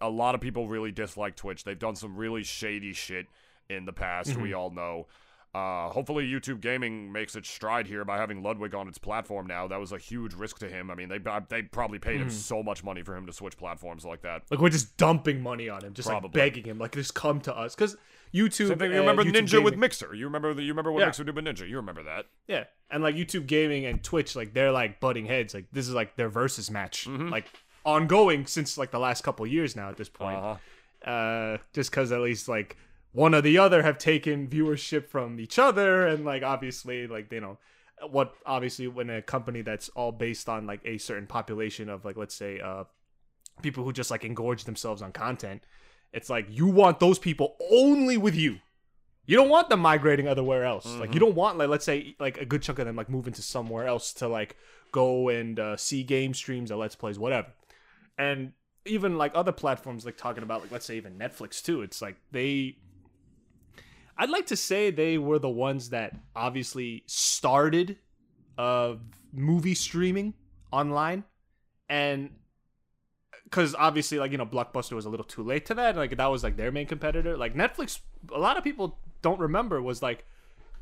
A lot of people really dislike Twitch. They've done some really shady shit in the past, we all know. Uh, hopefully, YouTube Gaming makes its stride here by having Ludwig on its platform now. That was a huge risk to him. I mean, they they probably paid him so much money for him to switch platforms like that. Like we're just dumping money on him, just like begging him, like just come to us because YouTube. Same thing. You uh, remember YouTube Ninja with Mixer? You remember the, you remember what Yeah. Mixer did with Ninja? You remember that? Yeah, and like YouTube Gaming and Twitch, like they're like butting heads. Like this is like their versus match, like ongoing since like the last couple years now. At this point, Uh-huh. uh, just because at least like one or the other have taken viewership from each other, and like obviously like you know what obviously when a company that's all based on like a certain population of like let's say uh people who just like engorge themselves on content, it's like you want those people only with you. You don't want them migrating otherwhere else. Like you don't want like let's say like a good chunk of them like moving to somewhere else to like go and uh, see game streams or let's plays whatever. And even like other platforms like talking about like let's say even Netflix too. It's like they I'd like to say they were the ones that obviously started uh movie streaming online and because obviously like you know blockbuster was a little too late to that like that was like their main competitor like netflix a lot of people don't remember was like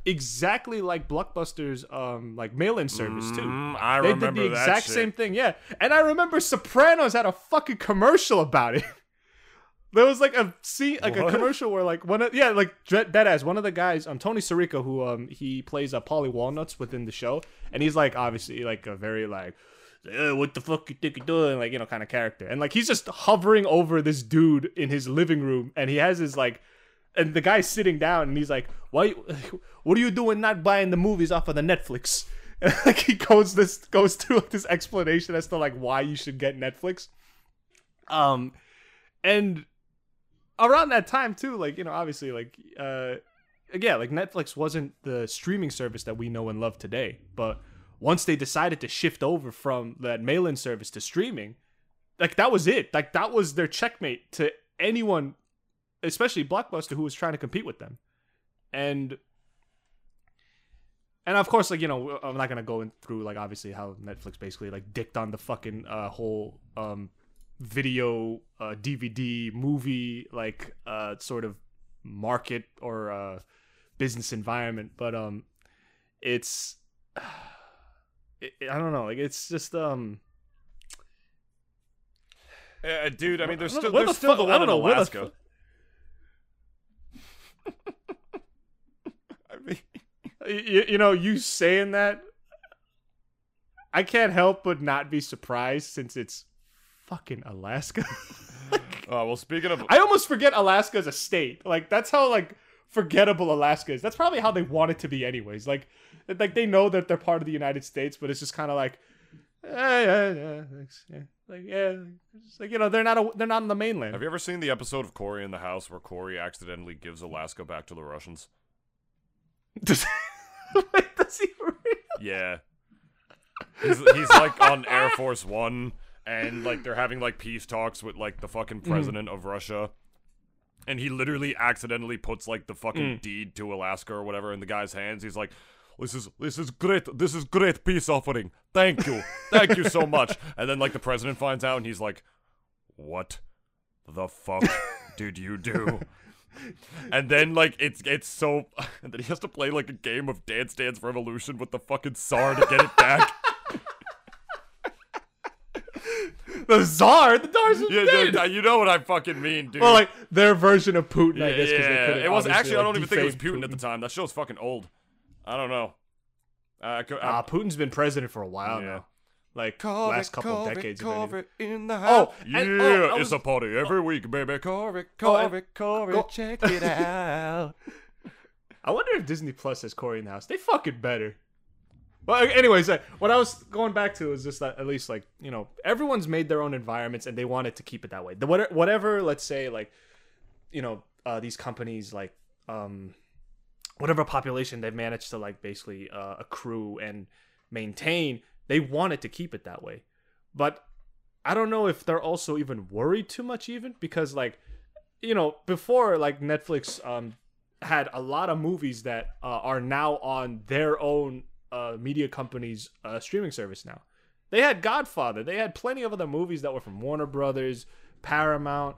exactly like blockbuster's um like mail-in service too. Mm, I they remember did the exact same thing yeah. And i remember sopranos had a fucking commercial about it. *laughs* There was like a see like What? a commercial where like one of yeah like dead ass one of the guys um Tony Sirico who um he plays a uh, Paulie Walnuts within the show and he's like obviously like a very like "Eh, what the fuck you think you're doing? Like you know kind of character. And like he's just hovering over this dude in his living room and he has his like and the guy's sitting down and he's like why *laughs* what are you doing not buying the movies off of the Netflix? *laughs* And like he goes this goes through this explanation as to like why you should get Netflix. Um and around that time too like you know obviously like uh yeah like netflix wasn't the streaming service that we know and love today. But once they decided to shift over from that mail-in service to streaming like that was it. Like that was their checkmate to anyone especially blockbuster who was trying to compete with them and and of course like you know i'm not gonna go in through like obviously how netflix basically like dicked on the fucking uh whole um video uh dvd movie like uh sort of market or uh business environment but um it's *sighs* it, i don't know like it's just um Uh, dude, I mean, there's still there's the still the one in know where the Alaska. fu- I mean, you, you know, you saying that, I can't help but not be surprised since it's fucking Alaska. *laughs* Uh, well, speaking of, I almost forget Alaska as a state. Like that's how like forgettable Alaska is. That's probably how they want it to be, anyways. Like, like they know that they're part of the United States, but it's just kind of like, eh, like yeah, it's like you know they're not a, they're not on the mainland. have you ever seen the episode of Corey in the House where Corey accidentally gives Alaska back to the Russians? *laughs* *laughs* Wait, does he really? Yeah. He's, he's like on Air Force One, and like they're having like peace talks with like the fucking mm. president of Russia. And he literally accidentally puts like the fucking mm. deed to Alaska or whatever in the guy's hands. He's like, "This is this is great. This is great peace offering. Thank you, thank you so much." *laughs* And then like the president finds out, and he's like, "What the fuck did you do?" And then like it's it's so *laughs* and then he has to play like a game of Dance Dance Revolution with the fucking Tsar to get it back. *laughs* The czar, the Tsar's yeah, dead. dude, you know what I fucking mean, dude. Well, like their version of Putin, I yeah, guess. 'cause they yeah. couldn't it was obviously, actually I don't even think it was defame Putin, at the time. That show's fucking old. I don't know. Uh, I could, Ah, Putin's been president for a while Yeah. now. Like last couple of decades. if anything. in the house. Oh, yeah, and- oh, I it's was- a party every week, baby. Corey, Oh, Corey, Corey, go- check it *laughs* out. I wonder if Disney Plus has Corey in the house. They fucking better. Well, anyways, what I was going back to is just that at least like you know everyone's made their own environments and they wanted to keep it that way. The whatever, whatever let's say like you know uh, these companies like um whatever population they've managed to like basically uh, accrue and maintain, they wanted to keep it that way. But I don't know if they're also even worried too much even because like you know before like Netflix um had a lot of movies that uh, are now on their own uh, media company's uh, streaming service now. They had Godfather. They had plenty of other movies that were from Warner Brothers, Paramount,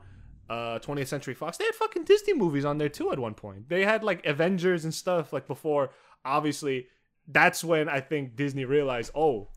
uh, 20th Century Fox. They had fucking Disney movies on there too at one point. They had like Avengers and stuff like before. Obviously, that's when I think Disney realized, oh,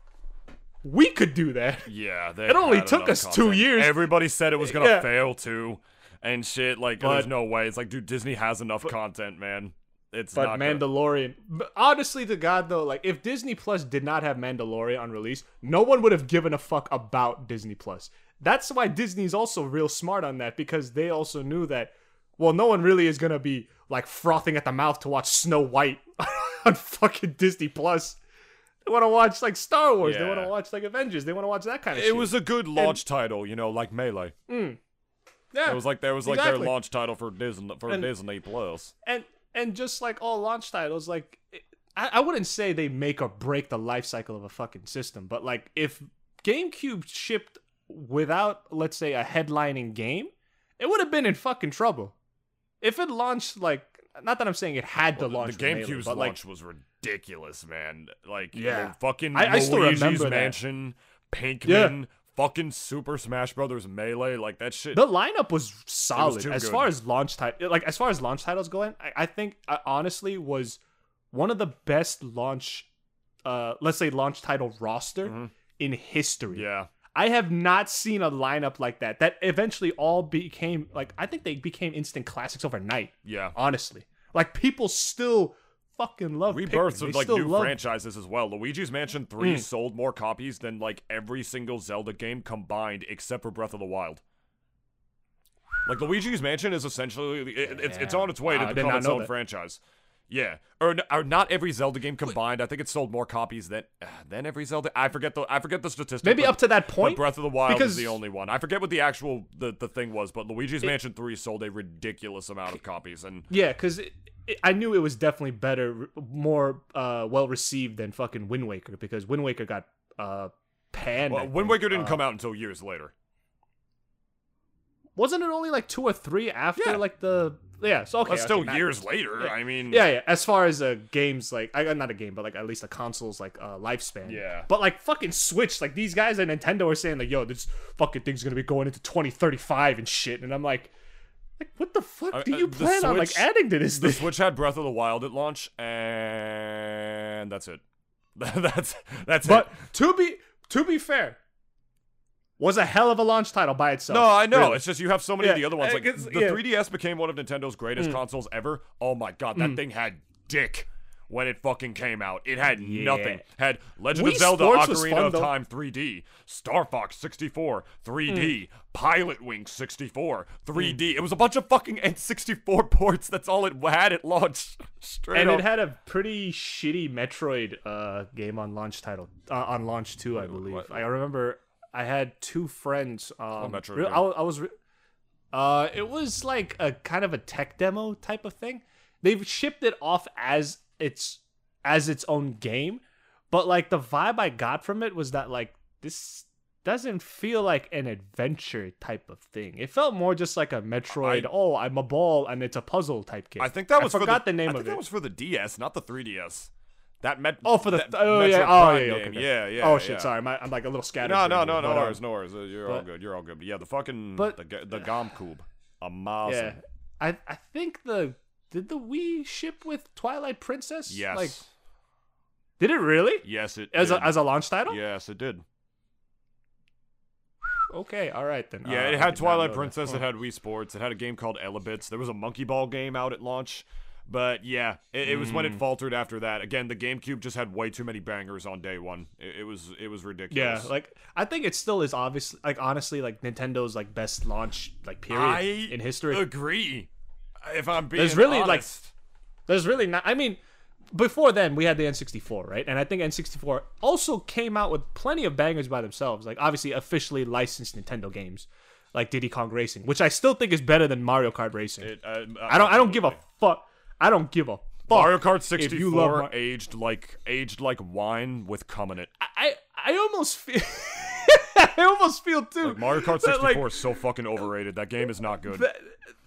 we could do that. Yeah, they It only took us two years. Everybody said it was gonna Yeah. fail too, and shit. Like, But- there's no way. It's like, dude, Disney has enough content, man. It's But not Mandalorian, but honestly to God though, like if Disney Plus did not have Mandalorian on release, no one would have given a fuck about Disney Plus. That's why Disney's also real smart on that because they also knew that, well, no one really is gonna be like frothing at the mouth to watch Snow White *laughs* on fucking Disney Plus. They want to watch like Star Wars. They want to watch like Avengers. They want to watch that kind of It shit. was a good launch title, you know, like Melee. Mm. yeah. It was like there was like their launch title for Disney for And- Disney Plus. and and just like all launch titles, like it- I, I wouldn't say they make or break the life cycle of a fucking system, but like if GameCube shipped without, let's say, a headlining game, it would have been in fucking trouble. If it launched like, not that I'm saying it had to The launch, Melee, GameCube's like launch was ridiculous, man. Like, Yeah. fucking I- I still Luigi's remember that. Mansion, Pikmin, fucking Super Smash Brothers Melee, like that shit. the lineup was solid too as good. far as launch title. Like as far as launch titles going, I, I think I honestly was one of the best launch, uh, let's say launch title roster in history. Mm-hmm. yeah, I have not seen a lineup like that. That eventually all became like I think they became instant classics overnight. yeah. Honestly, like people still fucking love Rebirths Pikmin. of like new love- franchises as well. Luigi's Mansion 3 Mm. sold more copies than like every single Zelda game combined except for Breath of the Wild. Like Luigi's Mansion is essentially it, it's it's on its way Wow, to become its own that. franchise. Yeah, or, n- or not every Zelda game combined. I think it sold more copies than uh, than every Zelda. I forget the I forget the statistic. Maybe but- up to that but point. Breath of the Wild because- is the only one. I forget what the actual the, the thing was, but Luigi's Mansion 3 sold a ridiculous amount of copies and Yeah, because I knew it was definitely better, more uh, well received than fucking Wind Waker because Wind Waker got uh, panned. well, Wind. Waker didn't Uh, come out until years later. Wasn't it only like two or three after Yeah. like the yeah? So okay, That's still okay, not- years later. I mean, Yeah, yeah. As far as uh, games, like I not a game, but like at least a console's like uh, lifespan. Yeah. But like fucking Switch, like these guys at Nintendo are saying like, "Yo, this fucking thing's gonna be going into 2035 and shit," and I'm like, like what the fuck Uh, do uh, you the plan on like adding to this The thing? Switch had Breath of the Wild at launch, and that's it. *laughs* that's that's But it. to be to be fair, was a hell of a launch title by itself. No, I know. Really. It's just you have so many Yeah, of the other ones. uh, Like the yeah. 3DS became one of Nintendo's greatest consoles ever. Oh my god, that thing had dick. When it fucking came out. It had Yeah. nothing. Had Legend Wii of Zelda Sports Ocarina fun, of though. Time 3D, Star Fox 64 3D, Hmm. Pilot Wing 64 3D. It was a bunch of fucking N64 *laughs* ports. That's all it had at launch. *laughs* Straight and up. it had a pretty shitty Metroid uh, game on launch title uh, on launch too, I believe. what- I remember I had two friends. Um, Metroid re-? I, I was. Re- uh, it was like a kind of a tech demo type of thing. They've shipped it off as its as its own game, but like the vibe I got from it was that like this doesn't feel like an adventure type of thing. It felt more just like a Metroid. I- oh, I'm a ball and it's a puzzle type game. I think that was I forgot for the, the, name of it. that was for the DS, not the 3DS. That met. Oh, for the that oh yeah oh yeah, okay, okay. yeah yeah oh shit yeah. sorry My, I'm like a little scattered No, no, no, but, no um, worries, no worries. Uh, You're all good. You're all good. But yeah, the fucking But- the the GomCube, amazing. yeah I I think the did the Wii ship with Twilight Princess Yes. like did it really yes, it as did. a as a launch title yes, it did. okay all right then Yeah, Uh, it had Twilight. Princess. Oh. It had Wii Sports. It had a game called Elebits. There was a Monkey Ball game out at launch. But yeah, it, it was when it Mm. faltered after that. Again, the GameCube just had way too many bangers on day one. It, it was it was ridiculous. yeah like I think it still is obviously like honestly like Nintendo's like best launch like period I in history agree. If I'm being There's really, like. There's really not. I mean, before then we had the N64, right? And I think N64 also came out with plenty of bangers by themselves. Like obviously officially licensed Nintendo games, like Diddy Kong Racing, which I still think is better than Mario Kart Racing. It, uh, I don't. I don't give a fuck. I don't give a fuck. Mario Kart 64 you love Mar- aged like aged like wine with cum in it. I I almost feel. *laughs* I almost feel too. Like Mario Kart that, 64 like, is so fucking overrated. That game is not good. that,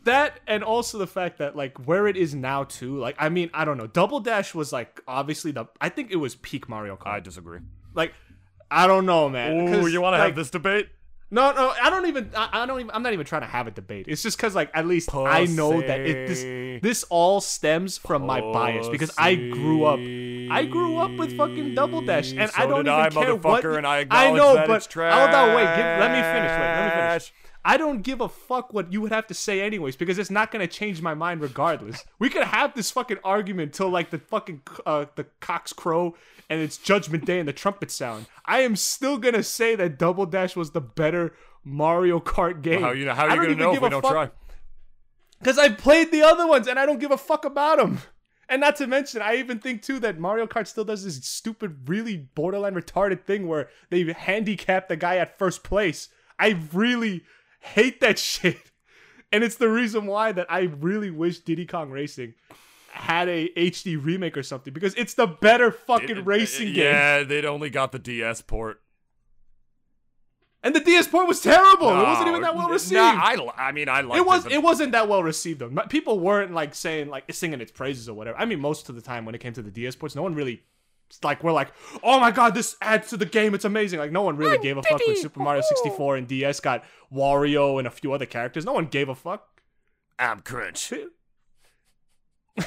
that and also the fact that like where it is now too. Like I mean I don't know. Double Dash was like obviously the. I think it was peak Mario Kart. I disagree. Like, I don't know, man. Ooh, you want to like, have this debate? No, no, I don't even. I, I don't even. I'm not even trying to have a debate. It's just because, like, at least I know that it this this all stems from my bias because I grew up. I grew up with fucking Double Dash, and So I don't even I, care what. and I I know, but hold on, wait. Give, let me finish. Wait, let me finish. I don't give a fuck what you would have to say anyways because it's not gonna change my mind regardless. We could have this fucking argument till like the fucking uh, the cocks crow and it's Judgment Day and the trumpets sound. I am still gonna say that Double Dash was the better Mario Kart game. How you know? How are you gonna know if we don't fuck try? Because I played the other ones and I don't give a fuck about them. And not to mention, I even think too that Mario Kart still does this stupid, really borderline retarded thing where they handicap the guy at first place. I really hate that *laughs* shit. And it's the reason why that I really wish Diddy Kong Racing had a HD remake or something because it's the better fucking It- racing it- game. Yeah, they'd only got the DS port. And the DS port was terrible. it wasn't even that well received. Nah, I, I mean, I like it was it wasn't that well received though. People weren't like saying like singing its praises or whatever. I mean, most of the time when it came to the DS ports, no one really like we're like, oh my god, this adds to the game. It's amazing. Like no one really gave a fuck when Super Mario 64 and DS got Wario and a few other characters. No one gave a fuck. I'm cringe. *laughs*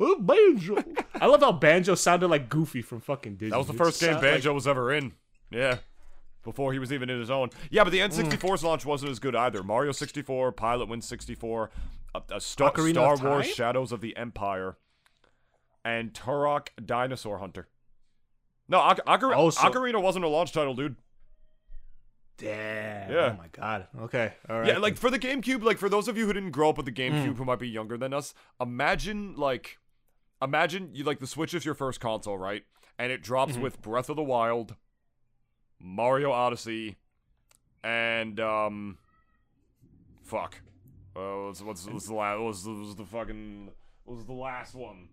Oh, Banjo. I love how Banjo sounded like Goofy from fucking Disney. That was the It first game sound- like- Banjo was ever in. Yeah. Before he was even in his own. Yeah, but the N64's mm. launch wasn't as good either. Mario 64, Pilot Win 64, a, a Star, Ocarina Star Wars Shadows of the Empire, and Turok Dinosaur Hunter. No, Oc- Ocar- Oh, so- Ocarina wasn't a launch title, dude. Damn. Yeah. Oh my god. Okay. All right. Yeah, like for the GameCube, like for those of you who didn't grow up with the. GameCube who might be younger than us, imagine like imagine you like the Switch is your first console, right? And it drops Mm-hmm. with Breath of the Wild, Mario Odyssey, and um fuck. Uh, what's what's, what's the last was was the fucking what was the last one?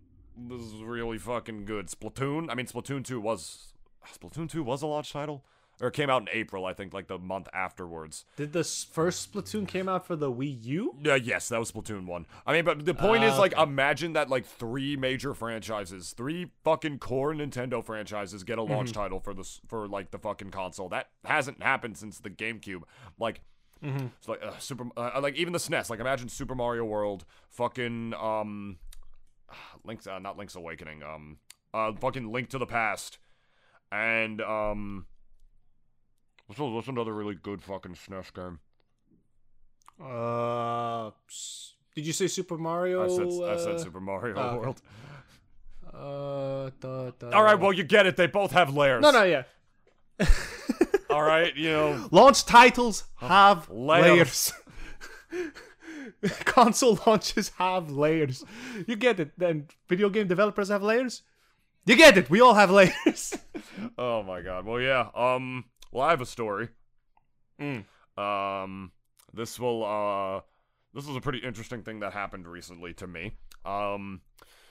This is really fucking good. Splatoon. I mean, Splatoon two was Splatoon two was a launch title, or it came out in April, I think, like the month afterwards. Did the first Splatoon came out for the Wii U? Yeah, yes, that was Splatoon 1. I mean, but the point is, Ah, like, imagine that, like, three major franchises, three fucking core Nintendo franchises get a launch Mm-hmm. title for this, for, like, the fucking console. That hasn't happened since the GameCube. Like, Mm-hmm. it's like, uh, Super, uh, like, even the SNES, like, imagine Super Mario World, fucking, um, *sighs* Link's, uh, not Link's Awakening, um, uh, fucking Link to the Past, and, um, what's, what's another really good fucking SNES game? Uh, did you say Super Mario? I said, I said uh, Super Mario okay. World. Uh. All right, well you get it. They both have layers. no, no, yeah. All right, you know. *laughs* Launch titles have layers. layers. *laughs* *laughs* Console launches have layers. You get it. Then video game developers have layers. You get it. We all have layers. *laughs* Oh my god. Well, yeah. Um. Well, I have a story. Mm. Um. This will. Uh. This was a pretty interesting thing that happened recently to me. Um.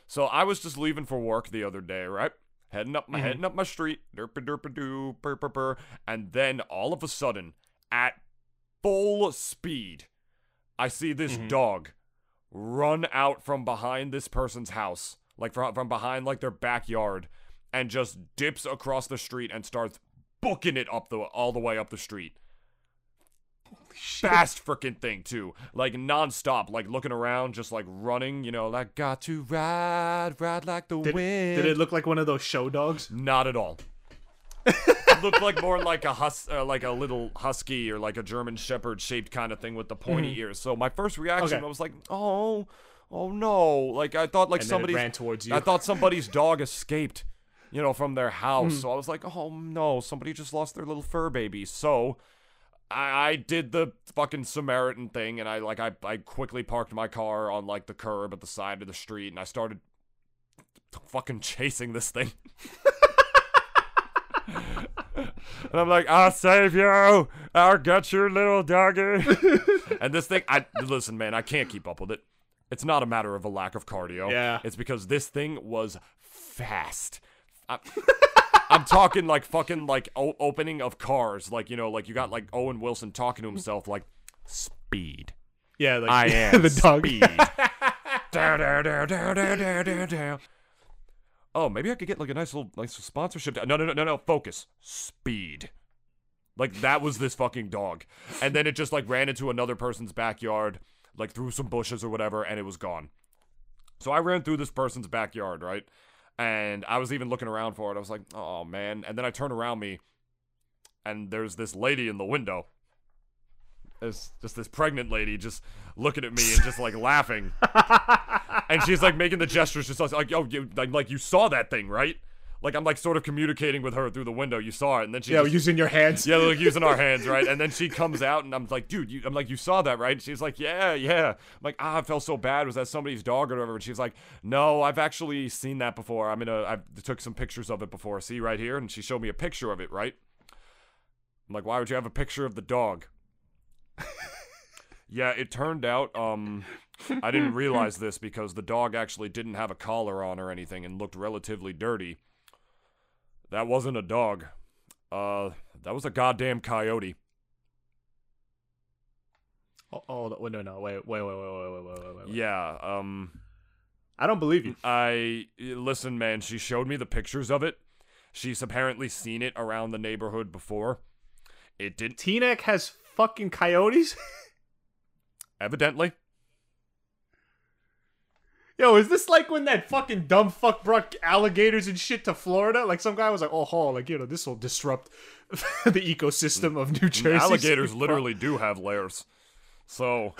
So I was just leaving for work the other day, right? Heading up my heading up my street, derpa derpa doo, burr burr burr, and then all of a sudden, at full speed, I see this mm-hmm. dog run out from behind this person's house, like from, from behind like their backyard, and just dips across the street and starts booking it up the all the way up the street. Fast freaking thing too, like nonstop, like looking around, just like running. You know, like got to ride, ride like the Did, wind. did it look like one of those show dogs? Not at all. *laughs* It looked like more like a hus- uh, like a little husky or like a German Shepherd shaped kind of thing with the pointy ears. So my first reaction Okay. I was like, oh, oh no! Like I thought like And then it somebody ran towards you. I thought somebody's dog escaped, you know, from their house. Hmm. So I was like, oh no, somebody just lost their little fur baby. So I, I did the fucking Samaritan thing, and I like I I quickly parked my car on like the curb at the side of the street, and I started fucking chasing this thing. *laughs* and I'm like, I'll save you. I'll get your little doggy. *laughs* and this thing, I listen, man, I can't keep up with it. It's not a matter of a lack of cardio. Yeah. It's because this thing was fast. I, I'm talking like fucking like o- opening of cars, like you know, like you got like Owen Wilson talking to himself, like speed. Yeah, like I *laughs* am the dog. speed. down, down, down, down, down, down, down. Oh, maybe I could get like a nice little nice sponsorship. No, no, no, no, no. Focus. Speed. Like that was this fucking dog, and then it just like ran into another person's backyard, like through some bushes or whatever, and it was gone. So I ran through this person's backyard, right? And I was even looking around for it. I was like, oh man. And then I turn around me, and there's this lady in the window. There's just this pregnant lady just looking at me and just like laughing. *laughs* and she's like making the gestures, just like, "Yo, you like, you saw that thing, right?" Like I'm like sort of communicating with her through the window. You saw it, and then she Yeah, just- using your hands. yeah, like using our *laughs* hands, right? And then she comes out, and I'm like, dude, you, I'm like, you saw that, right? She's like, yeah, yeah. I'm like, ah, I felt so bad. Was that somebody's dog or whatever? And she's like, no, I've actually seen that before. I'm in a, I took some pictures of it before. See right here, and she showed me a picture of it, right? I'm like, why would you have a picture of the dog? Yeah, it turned out, um, I didn't realize this because the dog actually didn't have a collar on or anything and looked relatively dirty. That wasn't a dog. Uh, that was a goddamn coyote. Oh, oh wait, no, no, wait, wait, wait, wait, wait, wait, wait, wait, wait. Yeah, um, I don't believe you. I listen, man. She showed me the pictures of it. She's apparently seen it around the neighborhood before. It didn't, Teaneck has fucking coyotes. *laughs* evidently. Yo, is this like when that fucking dumb fuck brought alligators and shit to Florida? Like some guy was like, "Oh, ho, like you know, this will disrupt *laughs* the ecosystem of New mm, Jersey." Alligators *laughs* literally do have layers. So,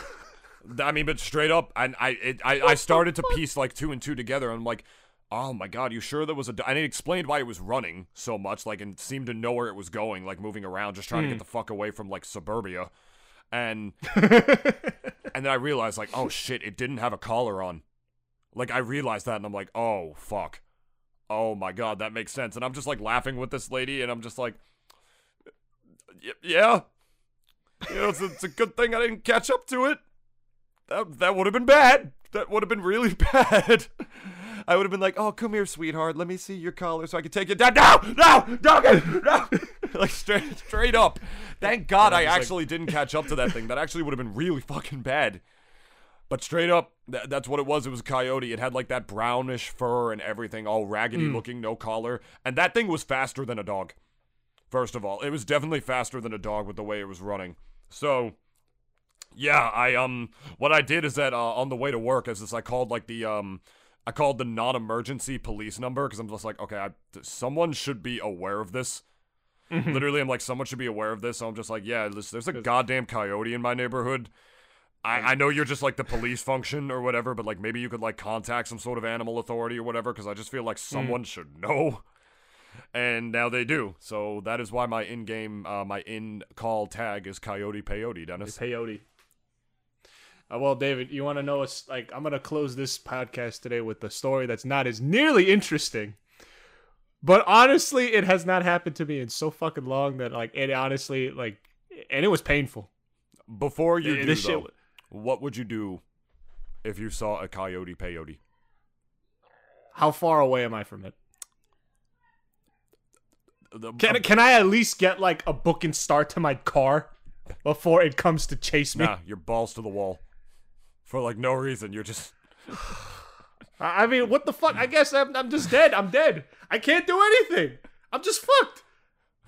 I mean, but straight up, and I, it, I, I started to piece like two and two together. And I'm like, oh my god, you sure there was a? do-" And it explained why it was running so much, like, and seemed to know where it was going, like moving around, just trying to get hmm. the fuck away from like suburbia. And *laughs* and then I realized, like, oh shit, it didn't have a collar on. Like, I realized that, and I'm like, oh fuck, oh my god, that makes sense. And I'm just like laughing with this lady, and I'm just like, yeah, you know, it's a, it's a good thing I didn't catch up to it. That that would have been bad. That would have been really *laughs* bad. I would have been like, "Oh, come here, sweetheart. Let me see your collar so I can take you down." No, no, don't, no. *laughs* like straight, straight up. Thank God I just like- actually didn't catch up to that thing. That actually would have been really fucking bad. But straight up, th- that's what it was. It was a coyote. It had like that brownish fur and everything, all raggedy looking, no collar. And that thing was faster than a dog. First of all, it was definitely faster than a dog with the way it was running. So, yeah, I um, what I did is that uh, on the way to work, as this, I called like the um, I called the non-emergency police number because I'm just like, okay, I, someone should be aware of this. Literally, I'm like, someone should be aware of this. So I'm just like, yeah, there's, there's a goddamn coyote in my neighborhood, I, I know you're just like the police function or whatever, but like maybe you could like contact some sort of animal authority or whatever, because I just feel like Hmm. someone should know. And now they do. So that is why my in game, uh, my in call tag is Coyote Peyote, Dennis. Peyote. Uh, well, David, you want to know us? Like, I'm gonna close this podcast today with a story that's not as nearly interesting, but honestly, it has not happened to me in so fucking long that like it honestly like, and it was painful. Before you Yeah, do, this shit though, w- what would you do if you saw a Coyote Peyote? How far away am I from it? The- Can can I at least get like a book and start to my car before it comes to chase me? Nah, your balls to the wall. For like no reason. You're just. *sighs* I mean, what the fuck? I guess I'm, I'm just dead. I'm dead. I can't do anything. I'm just fucked.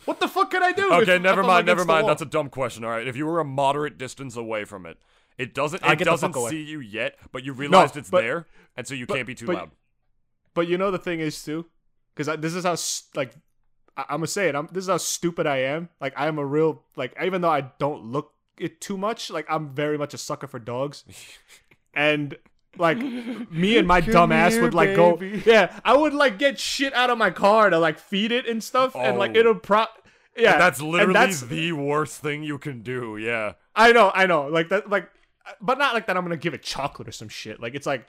What the fuck can I do? Okay, if- never if mind, never mind. That's a dumb question. All right, if you were a moderate distance away from it, it doesn't. I It doesn't see you yet, but you realized it's but- there, and so you but- can't be too but- loud. But you know the thing is too, because this is how like I- I'm gonna say it. I'm this is how stupid I am. Like I am a real like even though I don't look it too much, like I'm very much a sucker for dogs, *laughs* and like me and my dumb ass would like baby. go yeah I would like get shit out of my car to like feed it and stuff, and like Oh. it'll pro yeah That's and literally that's- the worst thing you can do. Yeah. I know, I know. Like that like but not like that I'm gonna give it chocolate or some shit. Like it's like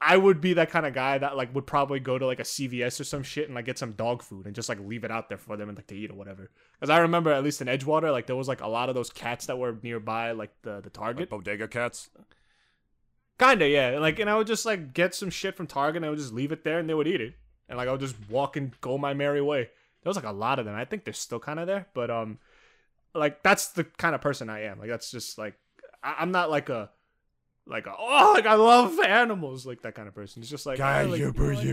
I would be that kind of guy that like would probably go to like a CVS or some shit and like get some dog food and just like leave it out there for them and like to eat or whatever. Because I remember at least in Edgewater, like there was like a lot of those cats that were nearby, like the the Target. Bodega cats. Kinda, yeah. Like, and I would just like get some shit from Target and I would just leave it there and they would eat it. And like I would just walk and go my merry way. There was like a lot of them. I think they're still kind of there, but um, like that's the kind of person I am. Like that's just like I- I'm not like a like a oh like I love animals like that kind of person. It's just like, I ah, like you know, like-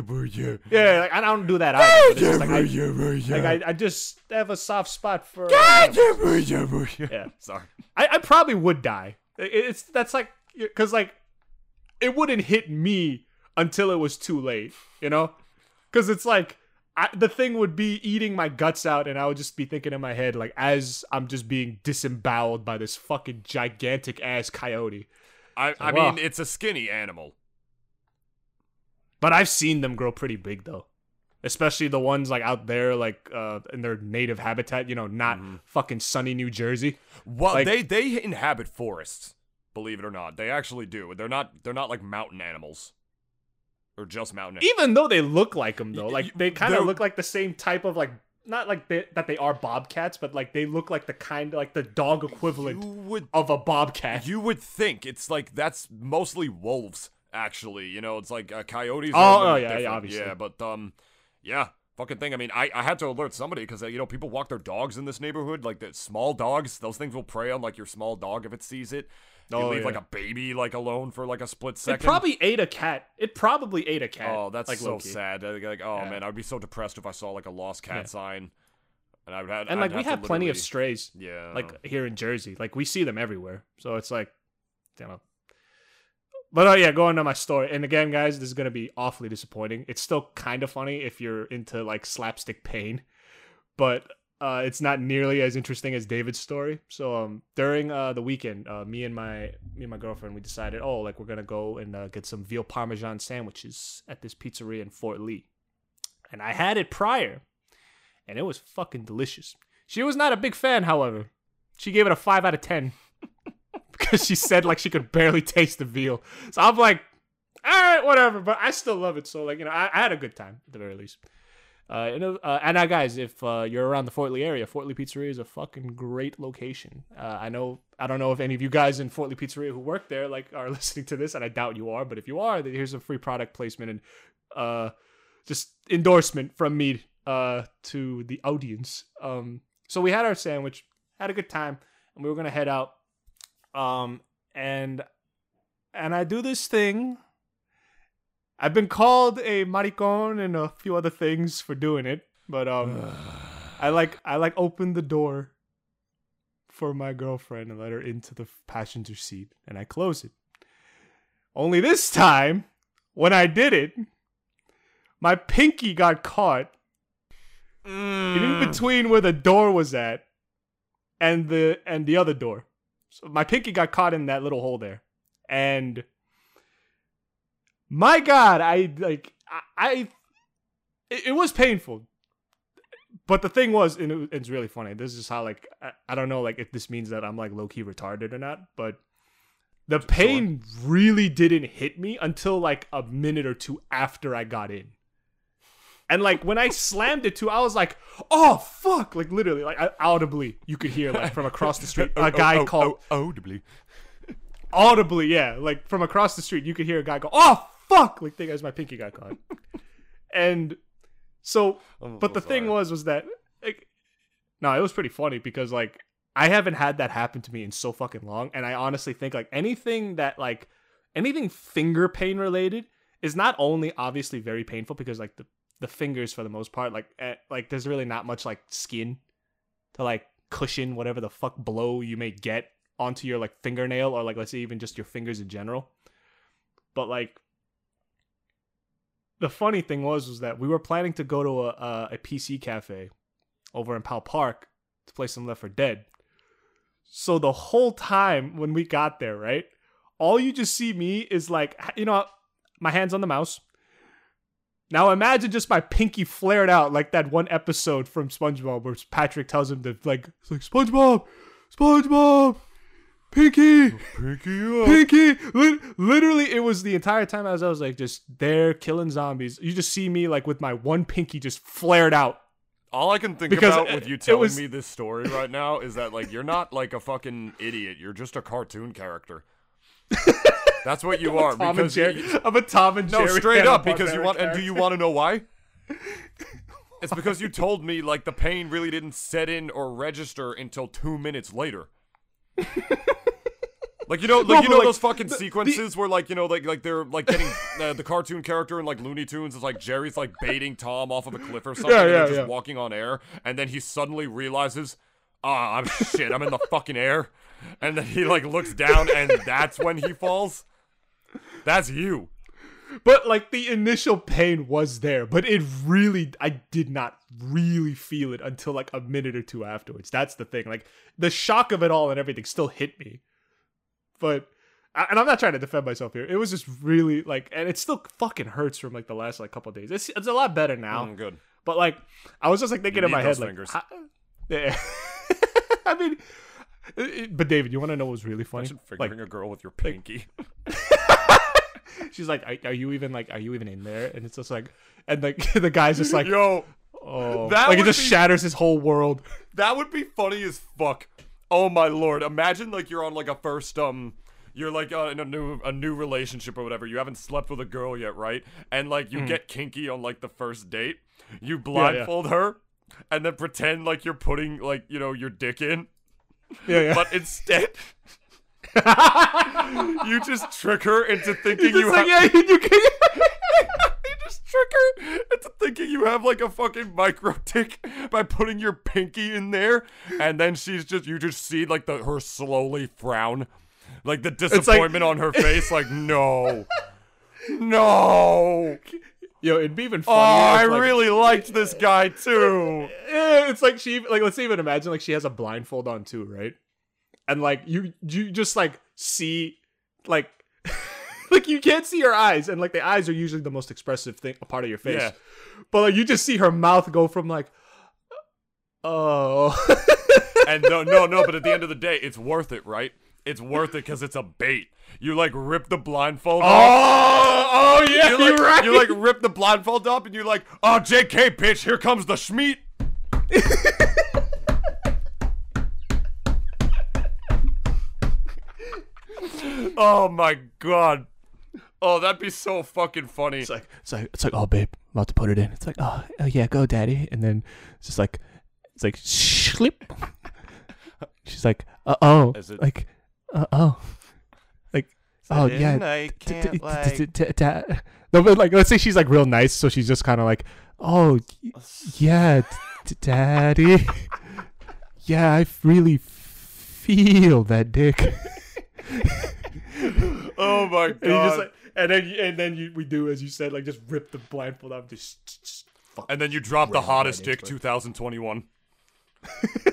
yeah, like I don't do that either. But it's just like I, like I, I just have a soft spot for. animals. Yeah. Sorry. I, I probably would die. It- It's that's like because like it wouldn't hit me until it was too late, you know? Because it's like I, the thing would be eating my guts out, and I would just be thinking in my head like as I'm just being disemboweled by this fucking gigantic ass coyote. I, I Wow. mean, it's a skinny animal. But I've seen them grow pretty big though. Especially the ones like out there, like uh, in their native habitat, you know, not fucking sunny New Jersey. Well, Like- they they inhabit forests. Believe it or not, they actually do. They're not they're not like mountain animals, or just mountain. animals. even though they look like them though like they kind of look like the same type of like not like they, that they are bobcats but like they look like the kind like the dog equivalent would of a bobcat you would think it's like that's mostly wolves. Actually, you know, it's like uh, coyotes. Oh, are a little oh, yeah, yeah, obviously. Yeah, but um, yeah, fucking thing. I mean, I, I had to alert somebody because uh, you know people walk their dogs in this neighborhood, like the small dogs. Those things will prey on like your small dog if it sees it. You Oh, leave like a baby like alone for like a split second. it probably ate a cat it probably ate a cat Oh, that's like so sad. Like, like, oh Yeah. man, I'd be so depressed if I saw like a lost cat Yeah. sign, and I would have. and like we have plenty of strays Yeah. like here in jersey like we see them everywhere so it's like you know but oh yeah going to my story and again guys this is gonna be awfully disappointing it's still kind of funny if you're into like slapstick pain but uh, it's not nearly as interesting as David's story. So um, during uh, the weekend, uh, me and my me and my girlfriend we decided, oh, like we're gonna go and uh, get some veal parmesan sandwiches at this pizzeria in Fort Lee, and I had it prior, and it was fucking delicious. She was not a big fan, however. She gave it a five out of ten *laughs* because she said like she could barely taste the veal. So I'm like, all right, whatever. But I still love it. So like you know, I, I had a good time at the very least. Uh, and, uh, and uh, guys, if uh, you're around the Fort Lee area, Fort Lee Pizzeria is a fucking great location. Uh, I know, I don't know if any of you guys in Fort Lee Pizzeria who work there like are *laughs* listening to this, and I doubt you are. But if you are, then here's a free product placement and uh, just endorsement from me uh, to the audience. Um, so we had our sandwich, had a good time, and we were gonna head out. Um, and and I do this thing I've been called a maricon and a few other things for doing it, but um, *sighs* I like I like opened the door for my girlfriend and let her into the passenger seat, and I close it. Only this time, when I did it, my pinky got caught in between where the door was at and the and the other door. So my pinky got caught in that little hole there. and my God, I like I, I it, was painful. But the thing was, and it, it's really funny. This is how like I, I don't know like if this means that I'm like low key retarded or not, but the pain really didn't hit me until like a minute or two after I got in. And like when I slammed it to, I was like, "Oh fuck!" Like literally, like audibly, you could hear like from across the street a *laughs* oh, guy oh, called oh, audibly. audibly, yeah, like from across the street, you could hear a guy go, "Oh fuck!" Like think as my pinky got caught. *laughs* and so, I'm but the thing was, was that like, no, it was pretty funny because like I haven't had that happen to me in so fucking long, and I honestly think like anything that like anything finger pain related is not only obviously very painful because like the the fingers for the most part like eh, like there's really not much like skin to like cushion whatever the fuck blow you may get onto your like fingernail or like let's say even just your fingers in general but like the funny thing was was that we were planning to go to a, a, pc cafe over in Pal Park to play some Left 4 Dead. So the whole time when we got there, right, all you just see me is like, you know, my hands on the mouse. Now imagine just my pinky flared out like that one episode from SpongeBob where Patrick tells him to like, like SpongeBob, SpongeBob, pinky, Pinky up. pinky. Lit- literally, it was the entire time as I was like just there killing zombies. You just see me like with my one pinky just flared out. All I can think Because about it- with you telling was- me this story right now is that like you're not like a fucking idiot. You're just a cartoon character. *laughs* That's what you are. Tom and because Jerry. you- I'm a Tom and Jerry. no, straight up because you want. And do you want to know why? *laughs* It's because you told me like the pain really didn't set in or register until two minutes later. *laughs* Like you know, like No, you know like, those fucking the- the- sequences where like you know like like they're like getting uh, the cartoon character in like Looney Tunes is like Jerry's like baiting Tom off of a cliff or something, Yeah, and they're just yeah. walking on air, and then he suddenly realizes, ah, I'm *laughs* shit, I'm in the fucking air, and then he like looks down, and that's when he falls. That's you. But like the initial pain was there, but it really, I did not really feel it until like a minute or two afterwards. That's the thing. Like the shock of it all and everything still hit me. But, and I'm not trying to defend myself here. It was just really like, and it still fucking hurts from like the last like couple days. It's it's a lot better now. Mm, good. But like, I was just like thinking in my head, those like, fingers. how- yeah. *laughs* I mean, but David, you want to know what was really funny? Imagine Like, fingering a girl with your pinky. *laughs* she's like, are, are you even like, are you even in there? And it's just like, and like *laughs* the guy's just like, Yo, oh, that like it just be- shatters his whole world. That would be funny as fuck. Oh my lord! Imagine like you're on like a first um, you're like uh, in a new a new relationship or whatever. You haven't slept with a girl yet, right? And like you get kinky on like the first date. You blindfold her, and then pretend like you're putting like you know your dick in, Yeah, yeah. but instead. *laughs* you just trick her into thinking you like, have. yeah, you can. *laughs* you just trick her into thinking you have like a fucking micro dick by putting your pinky in there, and then she's just you just see like the her slowly frown, like the disappointment on her face, like no, *laughs* no. Yo, it'd be even Oh, funnier. I if, like, really liked this guy too. It's like she like let's even imagine like she has a blindfold on too, right? And like you you just like see like *laughs* like you can't see her eyes and like the eyes are usually the most expressive thing a part of your face. Yeah. But like you just see her mouth go from like uh, oh *laughs* And no, no, no. But at the end of the day, it's worth it, right? It's worth it because it's a bait. You like rip the blindfold oh, off. Oh, oh yeah, you you're like, right. You like rip the blindfold up, and you're like, "Oh, J.K. bitch, here comes the schmeat." *laughs* *laughs* oh my god. Oh, that'd be so fucking funny. It's like it's like it's like oh babe, I'm about to put it in. It's like oh, oh yeah, go daddy. And then it's just like it's like slip. *laughs* She's like uh oh, it- like uh oh, like oh in? yeah. I d- can't, d- d- like- d- d- No, but like let's say she's like real nice, so she's just kind of like oh yeah, daddy. *laughs* yeah, I really feel that dick. *laughs* Oh my god. And just like, and then you, and then you, we do as you said, like just rip the blindfold off, just, just fuck. and then you drop the hottest dick 2021. *laughs*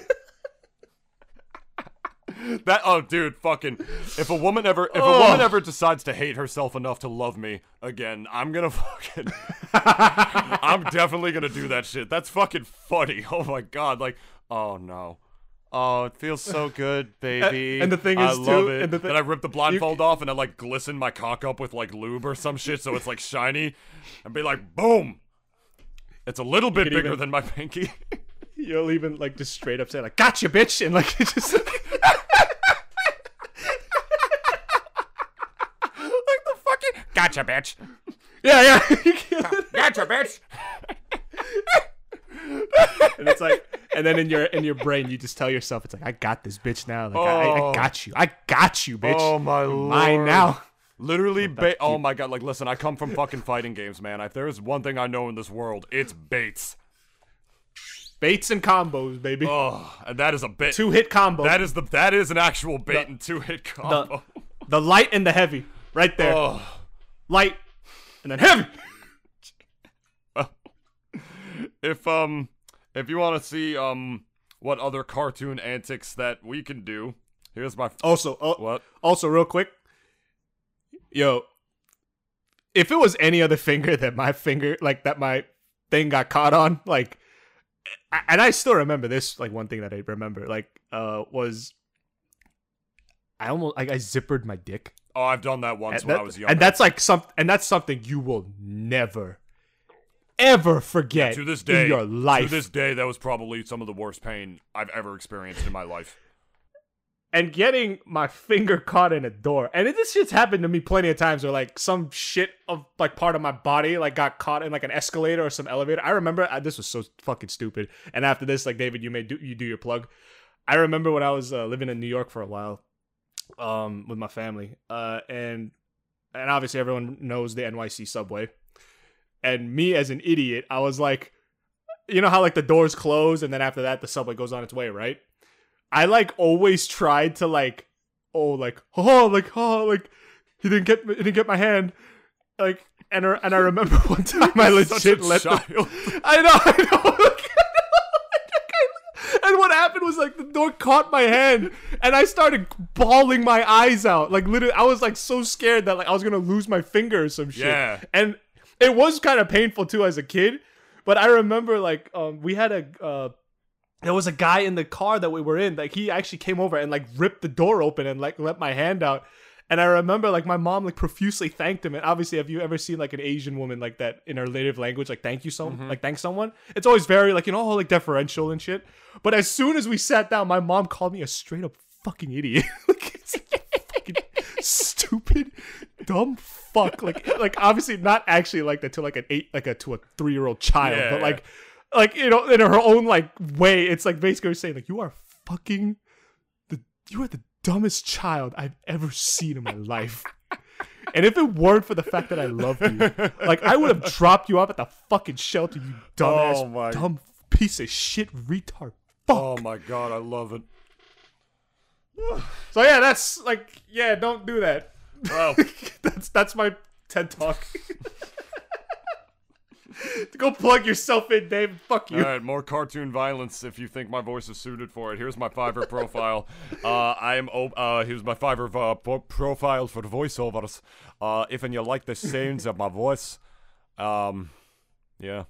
That oh, dude, fucking. If a woman ever, if a Oh. woman ever decides to hate herself enough to love me again, I'm gonna *laughs* fucking. I'm definitely gonna do that shit. That's fucking funny. Oh my god, like, oh no. Oh, it feels so good, *laughs* baby. and the thing I is, love too, it. and the then I rip the blindfold off and I like glisten my cock up with like lube or some shit, so it's like shiny, and be like, boom. It's a little bit bigger even- than my pinky. *laughs* You'll even like just straight up say like, "Gotcha, bitch," and like *laughs* it just. Like the fucking. Gotcha, bitch. yeah, yeah. Gotcha, bitch. *laughs* and it's like, and then in your in your brain, you just tell yourself, "It's like I got this bitch now. Like I, I Oh. got you. I got you, bitch. Oh my lord. mine now." Literally, ba- oh my god! Like, listen, I come from fucking fighting games, man. If there's one thing I know in this world, it's baits. Baits and combos, baby. Oh, and that is a bit Two hit combo. That is the that is an actual bait and two hit combo. the light and the heavy, right there. oh, Light and then heavy. If um, if you want to see um, what other cartoon antics that we can do, here's my Also, oh, what? also, real quick, yo, if it was any other *laughs* finger that my finger, like that my thing got caught on, like, and I still remember this, like one thing that I remember, like, uh, was I almost like I zippered my dick. Oh, I've done that once and, when that- I was younger. and that's like some, and that's something you will never, ever forget to this day, in your life. to this day, that was probably some of the worst pain I've ever experienced in my life. and getting my finger caught in a door. And it, this shit's happened to me plenty of times where like some shit of like part of my body like got caught in like an escalator or some elevator. I remember uh, this was so fucking stupid. And after this, like David, you may do you do your plug. I remember when I was uh, living in New York for a while, um, with my family, uh, and and obviously everyone knows the NYC subway. And me as an idiot, I was like, you know how like the doors close and then after that the subway goes on its way, right? I like always tried to like, oh like *laughs* oh like oh like he didn't get he didn't get my hand, like and I- and I remember *laughs* one time I *laughs* legit let the. I know I know. And what happened was like the door caught my hand and I started bawling my eyes out. Like literally I was like so scared that like I was gonna lose my finger or some shit. Yeah. And it was kind of painful too as a kid. But I remember like um we had a uh there was a guy in the car that we were in like he actually came over and like ripped the door open and like let my hand out. And i remember like my mom like profusely thanked him. And obviously have you ever seen like an asian woman like that in her native language like thank you so like thank someone? It's always very like you know like deferential and shit. But as soon as we sat down my mom called me a straight up fucking idiot. *laughs* Like it's fucking stupid dumb fuck like like obviously not actually like that to like an eight like a to a three year old child Yeah, but yeah. like like you know in her own like way it's like basically saying like you are fucking the you are the dumbest child i've ever seen in my life and if it weren't for the fact that i love you like i would have dropped you off at the fucking shelter you dumbass Oh my- dumb piece of shit retard fuck Oh my god, I love it. so yeah that's like yeah don't do that Well, *laughs* that's that's my ted talk *laughs* go plug yourself in Dave. fuck you All right, more cartoon violence if you think my voice is suited for it. Here's my Fiverr profile. *laughs* Uh, I am. Uh, here's my Fiverr uh, pro- profile for voiceovers. Uh, if and you like the sounds of my voice, um, yeah.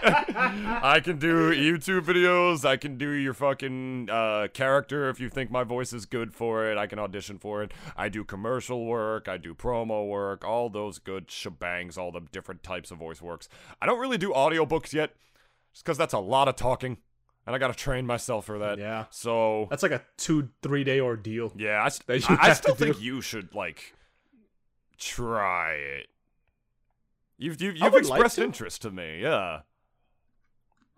*laughs* I can do YouTube videos. I can do your fucking uh, character if you think my voice is good for it. I can audition for it. I do commercial work. I do promo work. All those good shebangs. All the different types of voice works. I don't really do audiobooks yet, just because that's a lot of talking, and I gotta train myself for that. Yeah. So That's like a two, three day ordeal. yeah, I, st- *laughs* I, I still to do. think you should like try it. You've you've, you've like expressed to. interest to me. Yeah.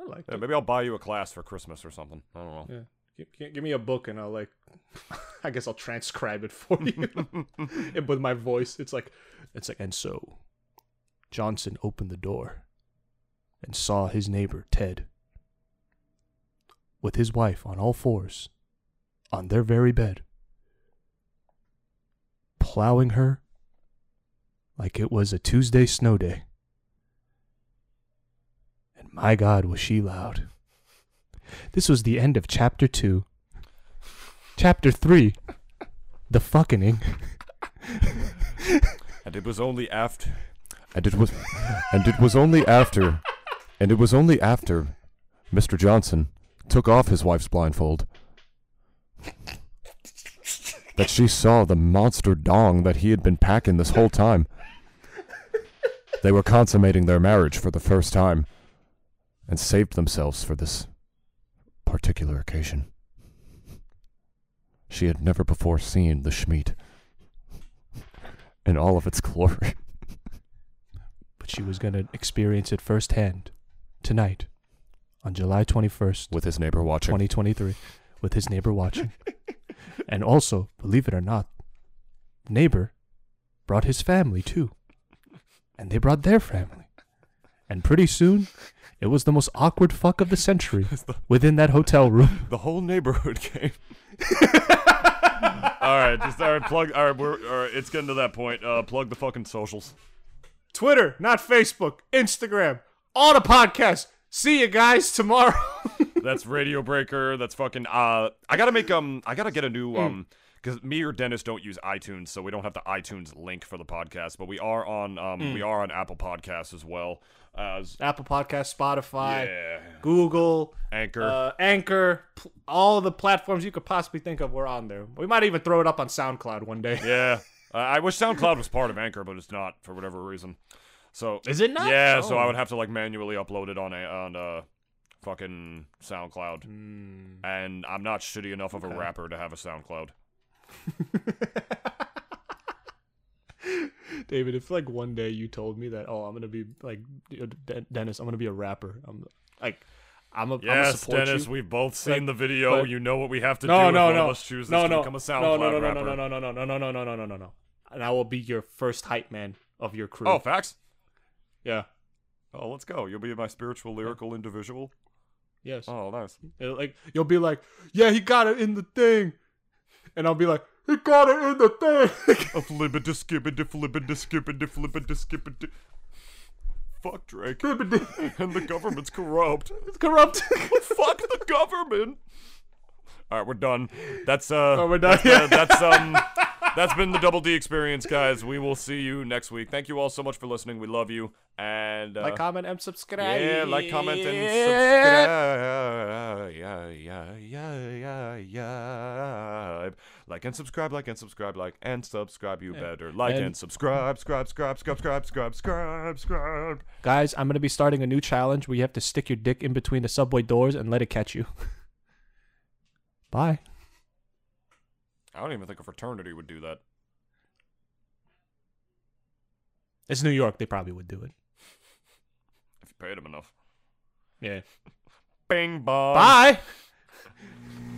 I like Yeah, it. maybe I'll buy you a class for Christmas or something. I don't know. Yeah. G- g- Give me a book and I'll like, *laughs* I guess I'll transcribe it for you *laughs* And with my voice. It's like, it's like, and so Johnson opened the door and saw his neighbor Ted with his wife on all fours on their very bed, plowing her like it was a Tuesday snow day. My God, was she loud. This was the end of chapter two. Chapter three. The fucking. And it was only after. And it was and it was only after and it was only after Mr. Johnson took off his wife's blindfold that she saw the monster dong that he had been packing this whole time. They were consummating their marriage for the first time and saved themselves for this particular occasion. She had never before seen the schmeat in all of its glory. But she was gonna experience it firsthand tonight, on July twenty first, with his neighbor watching. 2023, with his neighbor watching. and also, believe it or not, neighbor brought his family too. And they brought their family. And pretty soon, it was the most awkward fuck of the century *laughs* within that hotel room. *laughs* The whole neighborhood came. *laughs* all right, just all right. Plug. All right, we're all right. It's getting to that point. Uh, plug the fucking socials. Twitter, not Facebook, Instagram, all the podcasts. See you guys tomorrow. That's Radio Breaker. That's fucking. Uh, I gotta make um. I gotta get a new Hmm. um. Because me or Dennis don't use iTunes, so we don't have the iTunes link for the podcast. But we are on um. Hmm. We are on Apple Podcasts as well as Apple Podcast, Spotify, yeah, Google, Anchor. uh, Anchor, pl- all the platforms you could possibly think of, we're on there. We might even throw it up on SoundCloud one day. yeah. *laughs* Uh, I wish SoundCloud was part of Anchor, but it's not for whatever reason. So Is it not? Yeah, so I Oh. would have to like manually upload it on a on uh fucking SoundCloud. And I'm not shitty enough of a rapper to have a SoundCloud. David, if like one day you told me that, oh, I'm gonna be like De- Dennis, I'm gonna be a rapper. I'm like, I'm a I'm Yes, support Dennis, you. we've both seen Like, the video. but- You know what we have to no, do no, no, of us chooses no, to no, become a no, SoundCloud no, no, no, rapper. no, no, no, no, no, no, no, no, no, no, no, no. And I will be your first hype man of your crew. Oh, facts? yeah, Oh, let's go. You'll be my spiritual lyrical individual. yes. Oh, nice. It'll, like you'll be like, yeah, he got it in the thing, and I'll be like, he got it in the thing. A flippity skippity flippity skippity flippity skippity. Fuck Drake. and the government's corrupt. it's corrupt. Fuck the government. All right, we're done. That's uh. Oh, we're done. That's, uh, that's um. That's been the Double D experience, guys. We will see you next week. Thank you all so much for listening. We love you. And uh, like, comment, and subscribe. yeah, like, comment, and subscribe. Yeah, yeah, yeah, yeah, yeah. Like and subscribe, like and subscribe, like and subscribe. You better like and, And- subscribe, subscribe, subscribe, subscribe, subscribe, subscribe, subscribe. Guys, I'm gonna be starting a new challenge where you have to stick your dick in between the subway doors and let it catch you. *laughs* Bye. I don't even think a fraternity would do that. It's New York. They probably would do it. If you paid them enough. Yeah. Bing bong. Bye. *laughs*